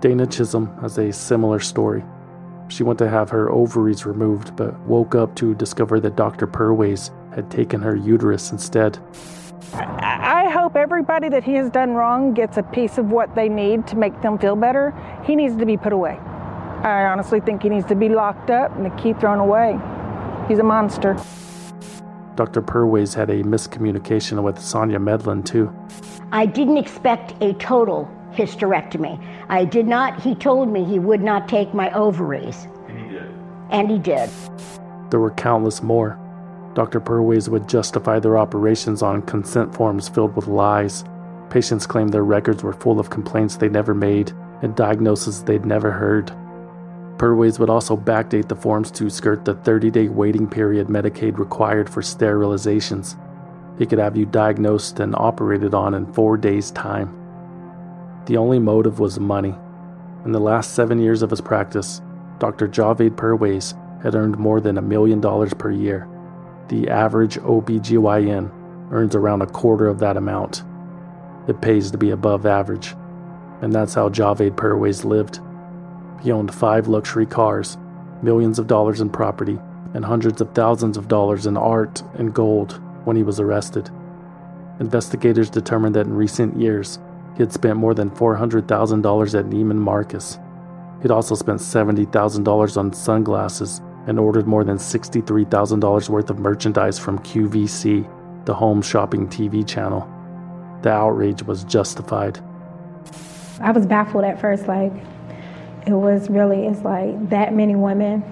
Speaker 1: Dana Chisholm has a similar story. She went to have her ovaries removed, but woke up to discover that Dr. Perwaiz had taken her uterus instead.
Speaker 27: I hope everybody that he has done wrong gets a piece of what they need to make them feel better. He needs to be put away. I honestly think he needs to be locked up and the key thrown away. He's a monster.
Speaker 1: Dr. Perwaiz had a miscommunication with Sonia Medlin, too.
Speaker 28: I didn't expect a total hysterectomy. I did not, he told me he would not take my ovaries. And he did. And he did.
Speaker 1: There were countless more. Dr. Perwaiz would justify their operations on consent forms filled with lies. Patients claimed their records were full of complaints they never made and diagnoses they'd never heard. Perwaiz would also backdate the forms to skirt the 30 day waiting period Medicaid required for sterilizations. He could have you diagnosed and operated on in four days' time. The only motive was money. In the last seven years of his practice, Dr. Javaid Perwaiz had earned more than a million dollars per year. The average OBGYN earns around a quarter of that amount. It pays to be above average, and that's how Javaid Perwaiz lived. He owned five luxury cars, millions of dollars in property, and hundreds of thousands of dollars in art and gold when he was arrested. Investigators determined that in recent years, he had spent more than $400,000 at Neiman Marcus. He'd also spent $70,000 on sunglasses and ordered more than $63,000 worth of merchandise from QVC, the home shopping TV channel. The outrage was justified.
Speaker 29: I was baffled at first, like, it was really, it's like that many women.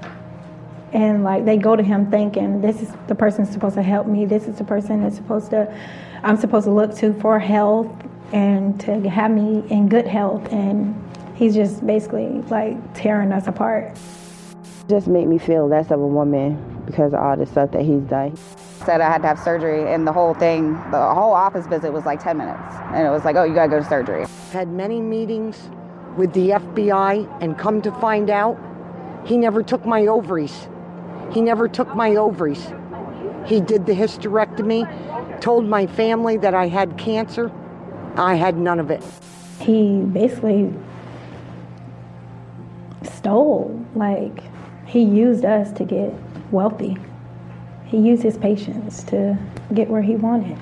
Speaker 29: And like they go to him thinking, this is the person that's supposed to help me. This is the person that's supposed to, I'm supposed to look to for health and to have me in good health. And he's just basically like tearing us apart.
Speaker 30: Just made me feel less of a woman because of all the stuff that he's done.
Speaker 31: Said I had to have surgery, and the whole thing, the whole office visit was like 10 minutes. And it was like, oh, you gotta go to surgery.
Speaker 32: Had many meetings with the FBI and come to find out he never took my ovaries. He never took my ovaries. He did the hysterectomy, told my family that I had cancer. I had none of it.
Speaker 29: He basically stole, like, he used us to get wealthy. He used his patients to get where he wanted.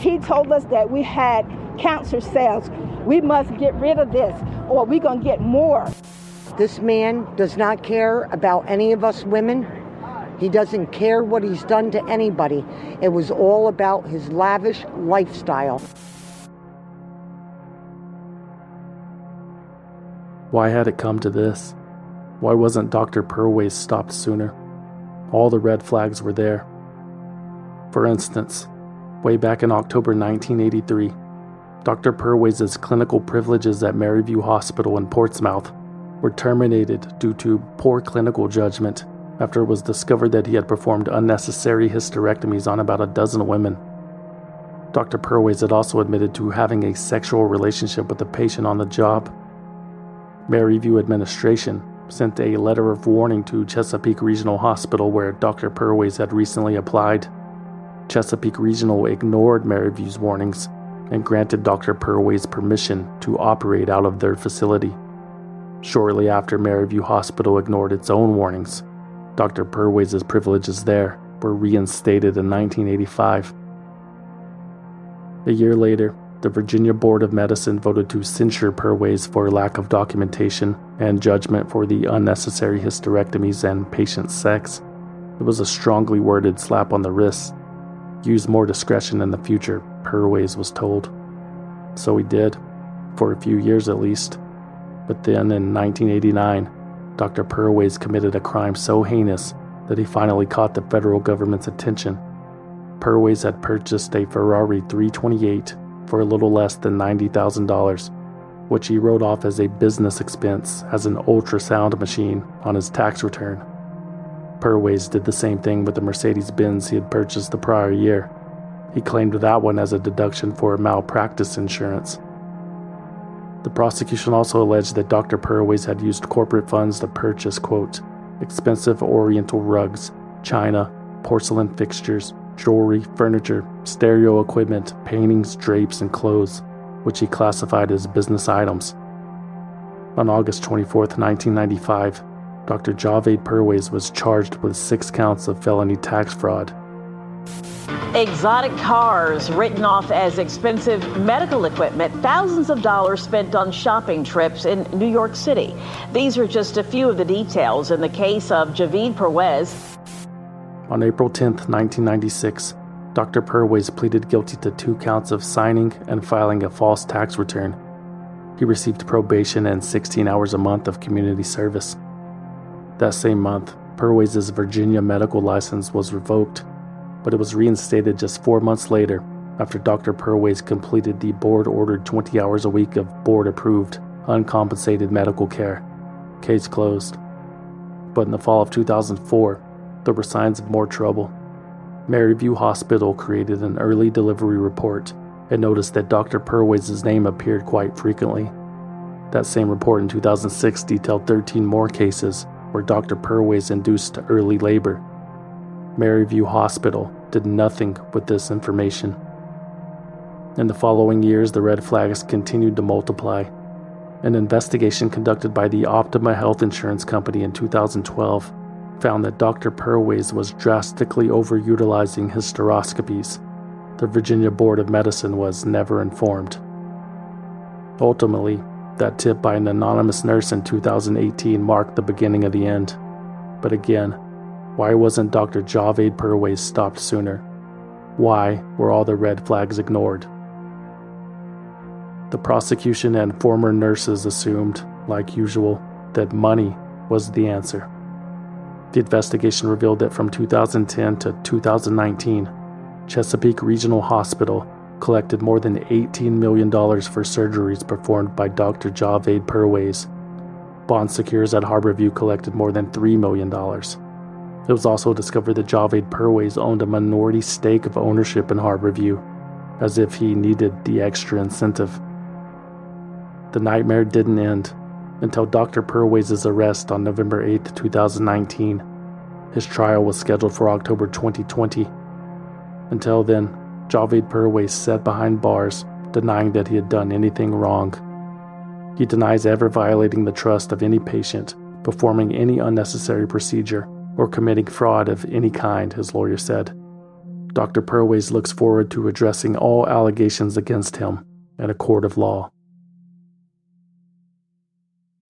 Speaker 33: He told us that we had cancer cells. We must get rid of this or we're going to get more.
Speaker 32: This man does not care about any of us women. He doesn't care what he's done to anybody. It was all about his lavish lifestyle.
Speaker 1: Why had it come to this? Why wasn't Dr. Perwaiz stopped sooner? All the red flags were there. For instance, way back in October 1983, Dr. Perwaiz' clinical privileges at Maryview Hospital in Portsmouth were terminated due to poor clinical judgment after it was discovered that he had performed unnecessary hysterectomies on about a dozen women. Dr. Perwaiz had also admitted to having a sexual relationship with a patient on the job. Maryview administration sent a letter of warning to Chesapeake Regional Hospital where Dr. Perwaiz had recently applied. Chesapeake Regional ignored Maryview's warnings and granted Dr. Perwaiz permission to operate out of their facility. Shortly after Maryview Hospital ignored its own warnings, Dr. Perwaiz' privileges there were reinstated in 1985. A year later, the Virginia Board of Medicine voted to censure Perwaiz for lack of documentation and judgment for the unnecessary hysterectomies and patient sex. It was a strongly worded slap on the wrist. Use more discretion in the future, Perwaiz was told. So he did, for a few years at least. But then in 1989, Dr. Perwaiz committed a crime so heinous that he finally caught the federal government's attention. Perwaiz had purchased a Ferrari 328 for a little less than $90,000, which he wrote off as a business expense as an ultrasound machine on his tax return. Perwaiz did the same thing with the Mercedes Benz he had purchased the prior year. He claimed that one as a deduction for malpractice insurance. The prosecution also alleged that Dr. Perwaiz had used corporate funds to purchase, quote, expensive oriental rugs, china, porcelain fixtures, jewelry, furniture, stereo equipment, paintings, drapes, and clothes, which he classified as business items. On August 24, 1995, Dr. Javaid Perwaiz was charged with six counts of felony tax fraud.
Speaker 34: Exotic cars written off as expensive medical equipment, thousands of dollars spent on shopping trips in New York City. These are just a few of the details in the case of Javaid Perwaiz.
Speaker 1: On April 10, 1996, Dr. Perwaiz pleaded guilty to two counts of signing and filing a false tax return. He received probation and 16 hours a month of community service. That same month, Perwaiz' Virginia medical license was revoked, but it was reinstated just four months later after Dr. Perwaiz completed the board ordered 20 hours a week of board approved, uncompensated medical care. Case closed. But in the fall of 2004, there were signs of more trouble. Maryview Hospital created an early delivery report and noticed that Dr. Perwaiz' name appeared quite frequently. That same report in 2006 detailed 13 more cases where Dr. Perwaiz induced early labor. Maryview Hospital did nothing with this information. In the following years, the red flags continued to multiply. An investigation conducted by the Optima Health Insurance Company in 2012 found that Dr. Perwaiz was drastically overutilizing hysteroscopies. The Virginia Board of Medicine was never informed. Ultimately, that tip by an anonymous nurse in 2018 marked the beginning of the end. But again, why wasn't Dr. Javaid Perwaiz stopped sooner? Why were all the red flags ignored? The prosecution and former nurses assumed, like usual, that money was the answer. The investigation revealed that from 2010 to 2019, Chesapeake Regional Hospital collected more than $18 million for surgeries performed by Dr. Javaid Perwaiz. Bon Secours at Harborview collected more than $3 million. It was also discovered that Javaid Perwaiz owned a minority stake of ownership in Harborview, as if he needed the extra incentive. The nightmare didn't end until Dr. Perwaiz' arrest on November 8, 2019. His trial was scheduled for October 2020. Until then, Javaid Perwaiz sat behind bars, denying that he had done anything wrong. He denies ever violating the trust of any patient, performing any unnecessary procedure, or committing fraud of any kind, his lawyer said. Dr. Perwaiz looks forward to addressing all allegations against him in a court of law.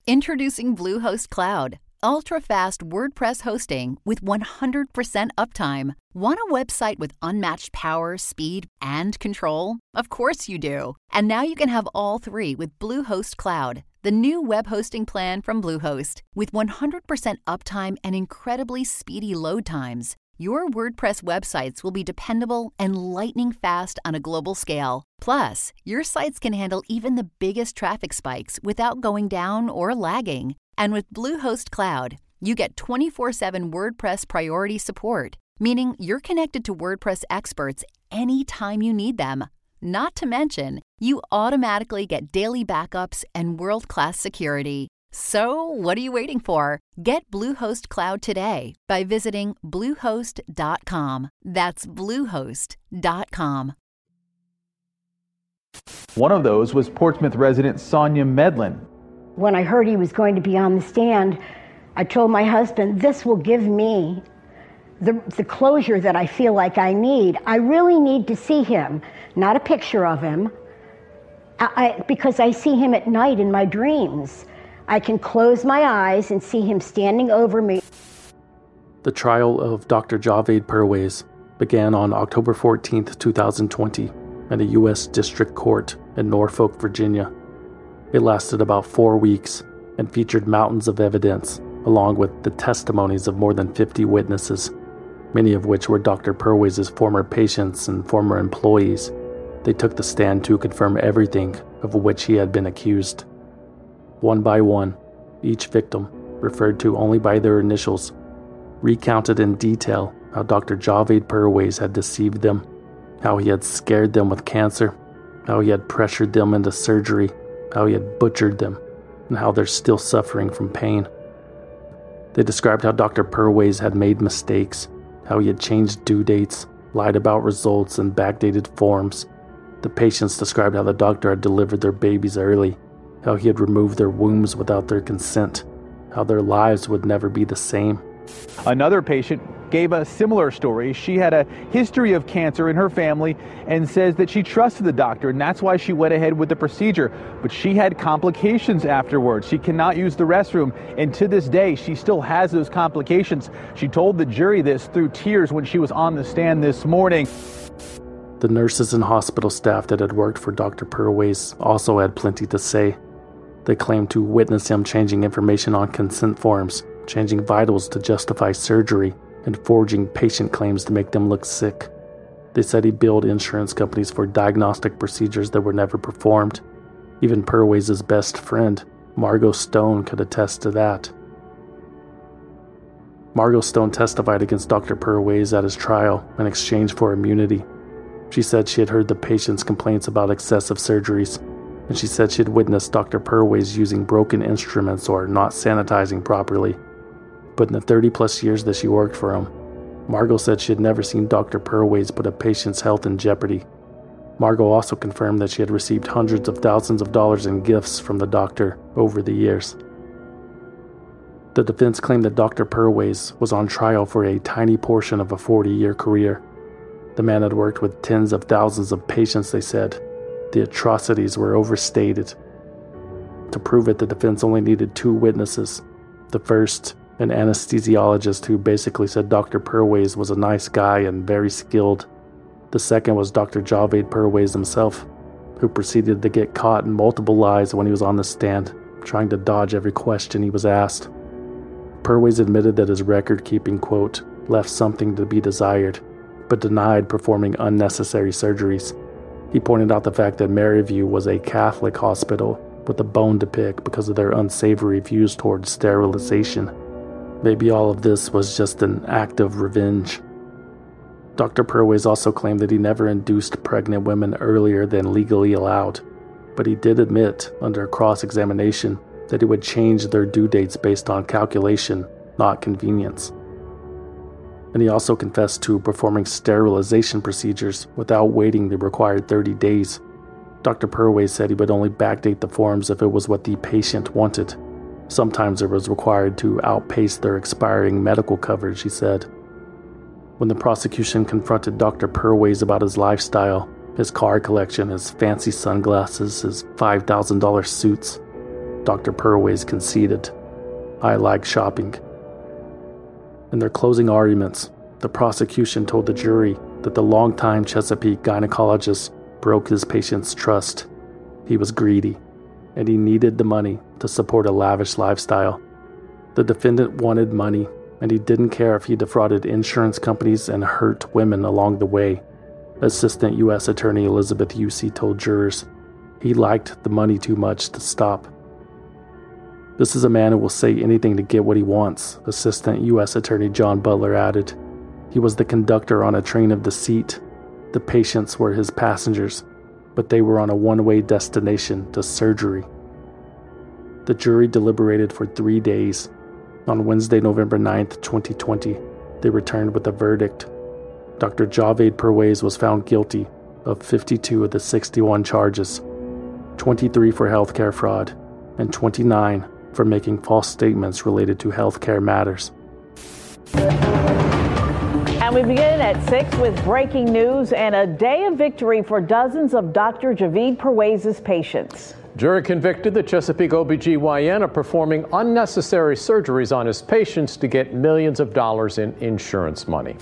Speaker 35: Introducing Bluehost Cloud, ultra-fast WordPress hosting with 100% uptime. Want a website with unmatched power, speed, and control? Of course you do. And now you can have all three with Bluehost Cloud, the new web hosting plan from Bluehost, with 100% uptime and incredibly speedy load times. Your WordPress websites will be dependable and lightning fast on a global scale. Plus, your sites can handle even the biggest traffic spikes without going down or lagging. And with Bluehost Cloud, you get 24 7 WordPress priority support, meaning you're connected to WordPress experts anytime you need them. Not to mention, you automatically get daily backups and world class security. So, what are you waiting for? Get Bluehost Cloud today by visiting Bluehost.com. That's Bluehost.com.
Speaker 36: One of those was Portsmouth resident Sonia Medlin.
Speaker 28: When I heard he was going to be on the stand, I told my husband, This will give me the, the closure that I feel like I need. I really need to see him, not a picture of him, I, because I see him at night in my dreams. I can close my eyes and see him standing over me.
Speaker 1: The trial of Dr. Javaid Perwaiz began on October 14, 2020, at a U.S. District Court in Norfolk, Virginia. It lasted about four weeks and featured mountains of evidence, along with the testimonies of more than 50 witnesses, many of which were Dr. Perwaiz's former patients and former employees. They took the stand to confirm everything of which he had been accused. One by one, each victim, referred to only by their initials, recounted in detail how Dr. Javaid Perwaiz had deceived them, how he had scared them with cancer, how he had pressured them into surgery, how he had butchered them, and how they're still suffering from pain. They described how Dr. Perwaiz had made mistakes, how he had changed due dates, lied about results, and backdated forms. The patients described how the doctor had delivered their babies early, how he had removed their wombs without their consent, how their lives would never be the same.
Speaker 36: Another patient gave a similar story. She had a history of cancer in her family and says that she trusted the doctor and that's why she went ahead with the procedure. But she had complications afterwards. She cannot use the restroom. And to this day, she still has those complications. She told the jury this through tears when she was on the stand this morning.
Speaker 1: The nurses and hospital staff that had worked for Dr. Perwaiz also had plenty to say. They claimed to witness him changing information on consent forms, changing vitals to justify surgery, and forging patient claims to make them look sick. They said he billed insurance companies for diagnostic procedures that were never performed. Even Perwaiz's best friend, Margot Stone, could attest to that. Margot Stone testified against Dr. Perwaiz at his trial in exchange for immunity. She said she had heard the patient's complaints about excessive surgeries, and she said she had witnessed Dr. Perwaiz using broken instruments or not sanitizing properly but in the 30 plus years that she worked for him, Margot said she had never seen Dr. Perwaiz put a patient's health in jeopardy. Margot also confirmed that she had received hundreds of thousands of dollars in gifts from the doctor over the years. The defense claimed that Dr. Perwaiz was on trial for a tiny portion of a 40 year career. The man had worked with tens of thousands of patients, they said. The atrocities were overstated. To prove it, the defense only needed two witnesses. The first, an anesthesiologist who basically said Dr. Perwaiz was a nice guy and very skilled. The second was Dr. Javaid Perwaiz himself, who proceeded to get caught in multiple lies when he was on the stand, trying to dodge every question he was asked. Perwaiz admitted that his record keeping, quote, left something to be desired, but denied performing unnecessary surgeries. He pointed out the fact that Maryview was a Catholic hospital with a bone to pick because of their unsavory views towards sterilization. Maybe all of this was just an act of revenge. Dr. Perwaiz also claimed that he never induced pregnant women earlier than legally allowed, but he did admit, under cross examination, that he would change their due dates based on calculation, not convenience. And he also confessed to performing sterilization procedures without waiting the required 30 days. Dr. Perwaiz said he would only backdate the forms if it was what the patient wanted. Sometimes it was required to outpace their expiring medical coverage, he said. When the prosecution confronted Dr. Perwaiz about his lifestyle, his car collection, his fancy sunglasses, his $5,000 suits, Dr. Perwaiz conceded, I like shopping. In their closing arguments, the prosecution told the jury that the longtime Chesapeake gynecologist broke his patient's trust. He was greedy and he needed the money to support a lavish lifestyle. The defendant wanted money, and he didn't care if he defrauded insurance companies and hurt women along the way. Assistant U.S. Attorney Elizabeth Yusi told jurors he liked the money too much to stop. This is a man who will say anything to get what he wants, Assistant U.S. Attorney John Butler added. He was the conductor on a train of deceit. The patients were his passengers, but they were on a one way destination to surgery. The jury deliberated for three days. On Wednesday, November 9th, 2020, they returned with a verdict. Dr. Javaid Perwaiz was found guilty of 52 of the 61 charges 23 for healthcare fraud, and 29 for making false statements related to healthcare matters.
Speaker 34: And we begin at 6 with breaking news and a day of victory for dozens of Dr. Javaid Perwaiz's patients.
Speaker 37: Jury convicted the Chesapeake OBGYN of performing unnecessary surgeries on his patients to get millions of dollars in insurance money.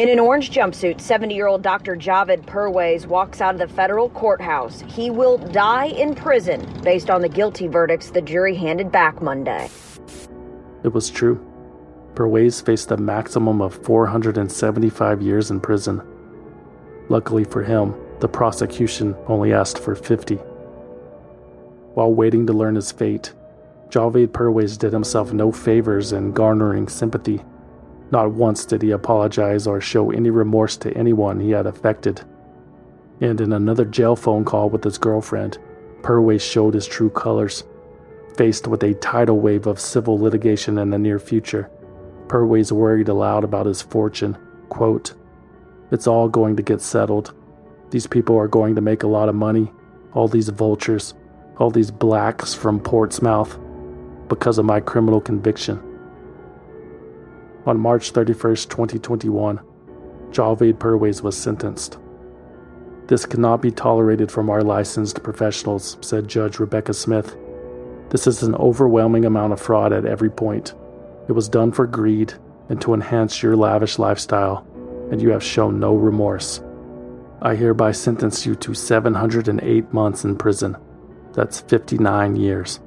Speaker 38: In an orange jumpsuit, 70 year old Dr. Javaid Perwaiz walks out of the federal courthouse. He will die in prison based on the guilty verdicts the jury handed back Monday.
Speaker 1: It was true. Perwaiz faced a maximum of 475 years in prison. Luckily for him, the prosecution only asked for 50. While waiting to learn his fate, Javaid Perwaiz did himself no favors in garnering sympathy. Not once did he apologize or show any remorse to anyone he had affected. And in another jail phone call with his girlfriend, Perwaiz showed his true colors. Faced with a tidal wave of civil litigation in the near future, Perwaiz worried aloud about his fortune. Quote, It's all going to get settled. These people are going to make a lot of money. All these vultures, all these blacks from Portsmouth, because of my criminal conviction. On March 31, 2021, Javaid Perwaiz was sentenced. This cannot be tolerated from our licensed professionals, said Judge Rebecca Smith. This is an overwhelming amount of fraud at every point. It was done for greed and to enhance your lavish lifestyle, and you have shown no remorse. I hereby sentence you to 708 months in prison. That's 59 years.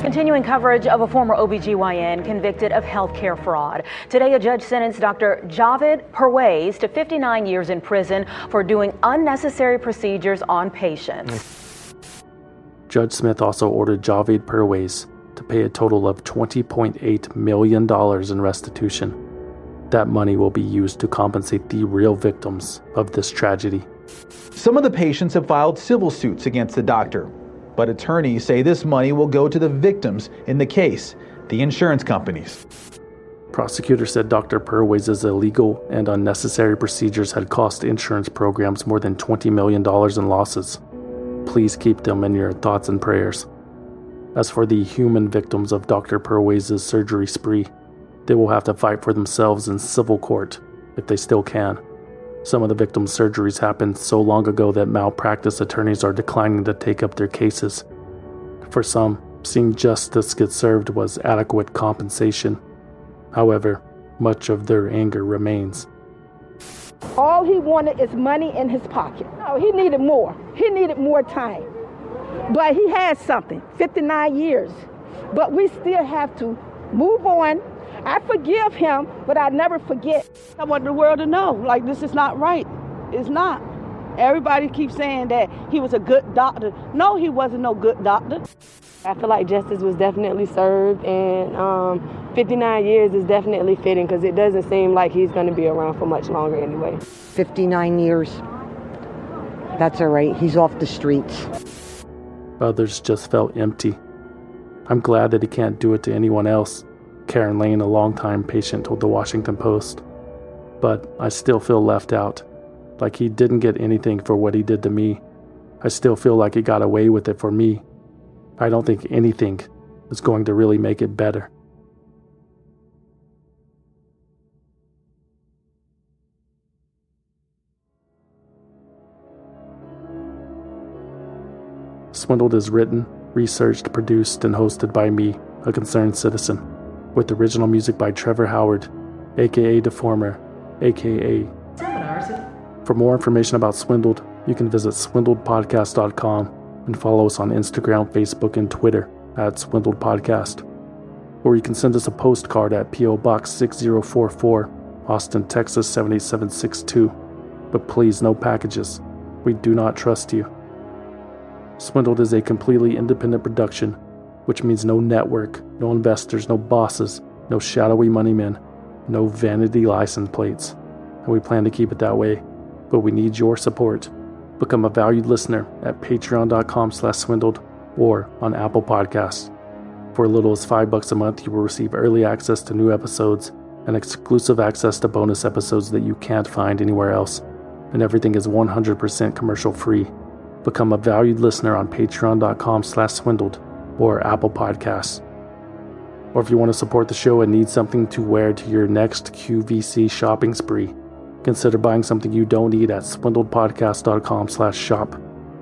Speaker 24: Continuing coverage of a former OBGYN convicted of healthcare fraud. Today, a judge sentenced Dr. Javaid Perwaiz to 59 years in prison for doing unnecessary procedures on patients.
Speaker 1: Judge Smith also ordered Javaid Perwaiz to pay a total of $20.8 million in restitution. That money will be used to compensate the real victims of this tragedy.
Speaker 36: Some of the patients have filed civil suits against the doctor, but attorneys say this money will go to the victims in the case, the insurance companies.
Speaker 1: Prosecutors said Dr. Perwaiz's illegal and unnecessary procedures had cost insurance programs more than $20 million in losses. Please keep them in your thoughts and prayers. As for the human victims of Dr. Perwaiz's surgery spree, they will have to fight for themselves in civil court if they still can. Some of the victims' surgeries happened so long ago that malpractice attorneys are declining to take up their cases. For some, seeing justice get served was adequate compensation. However, much of their anger remains.
Speaker 33: All he wanted is money in his pocket. No, he needed more. He needed more time. But he had something 59 years. But we still have to move on I forgive him, but I never forget.
Speaker 26: I want the world to know, like, this is not right. It's not. Everybody keeps saying that he was a good doctor. No, he wasn't no good doctor.
Speaker 39: I feel like justice was definitely served, and um, 59 years is definitely fitting because it doesn't seem like he's going to be around for much longer anyway.
Speaker 32: 59 years. That's all right. He's off the streets.
Speaker 1: Others just felt empty. I'm glad that he can't do it to anyone else. Karen Lane, a longtime patient, told the Washington Post. But I still feel left out, like he didn't get anything for what he did to me. I still feel like he got away with it for me. I don't think anything is going to really make it better. Swindled is written, researched, produced, and hosted by me, a concerned citizen with original music by Trevor Howard, aka Deformer, aka. For more information about Swindled, you can visit swindledpodcast.com and follow us on Instagram, Facebook, and Twitter at Swindled Podcast. Or you can send us a postcard at P.O. Box 6044, Austin, Texas 78762. But please, no packages. We do not trust you. Swindled is a completely independent production which means no network, no investors, no bosses, no shadowy money men, no vanity license plates. And we plan to keep it that way, but we need your support. Become a valued listener at patreon.com slash swindled or on Apple Podcasts. For as little as five bucks a month, you will receive early access to new episodes and exclusive access to bonus episodes that you can't find anywhere else. And everything is 100% commercial free. Become a valued listener on patreon.com slash swindled or Apple Podcasts. Or if you want to support the show and need something to wear to your next QVC shopping spree, consider buying something you don't need at swindledpodcast.com slash shop.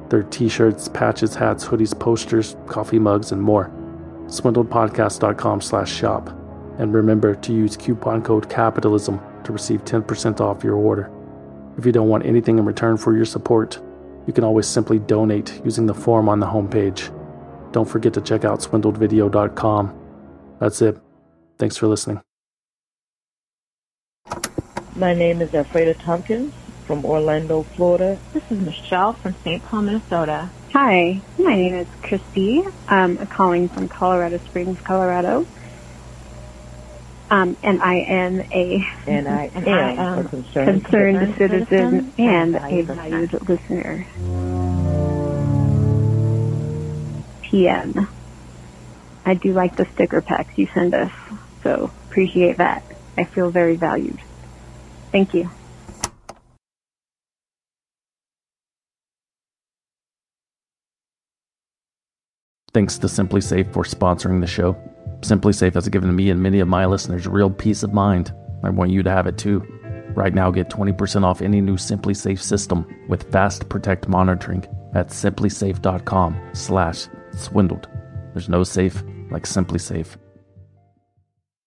Speaker 1: There are t-shirts, patches, hats, hoodies, posters, coffee mugs, and more. swindledpodcast.com slash shop. And remember to use coupon code CAPITALISM to receive 10% off your order. If you don't want anything in return for your support, you can always simply donate using the form on the homepage. Don't forget to check out swindledvideo.com. That's it. Thanks for listening.
Speaker 40: My name is Alfreda Tompkins from Orlando, Florida.
Speaker 41: This is Michelle from St. Paul, Minnesota. Hi, my name is Christy. Um, I'm calling from Colorado Springs, Colorado. Um, and I am a
Speaker 40: and I
Speaker 41: and I am
Speaker 40: a concerned,
Speaker 41: concerned citizen, citizen and
Speaker 40: and
Speaker 41: a valued listener. PM. I do like the sticker packs you send us, so appreciate that. I feel very valued. Thank you.
Speaker 1: Thanks to SimpliSafe for sponsoring the show. SimpliSafe has given me and many of my listeners real peace of mind. I want you to have it too. Right now, get 20% off any new SimpliSafe system with Fast Protect monitoring at simplisafe.com slash swindled. There's no safe like SimpliSafe.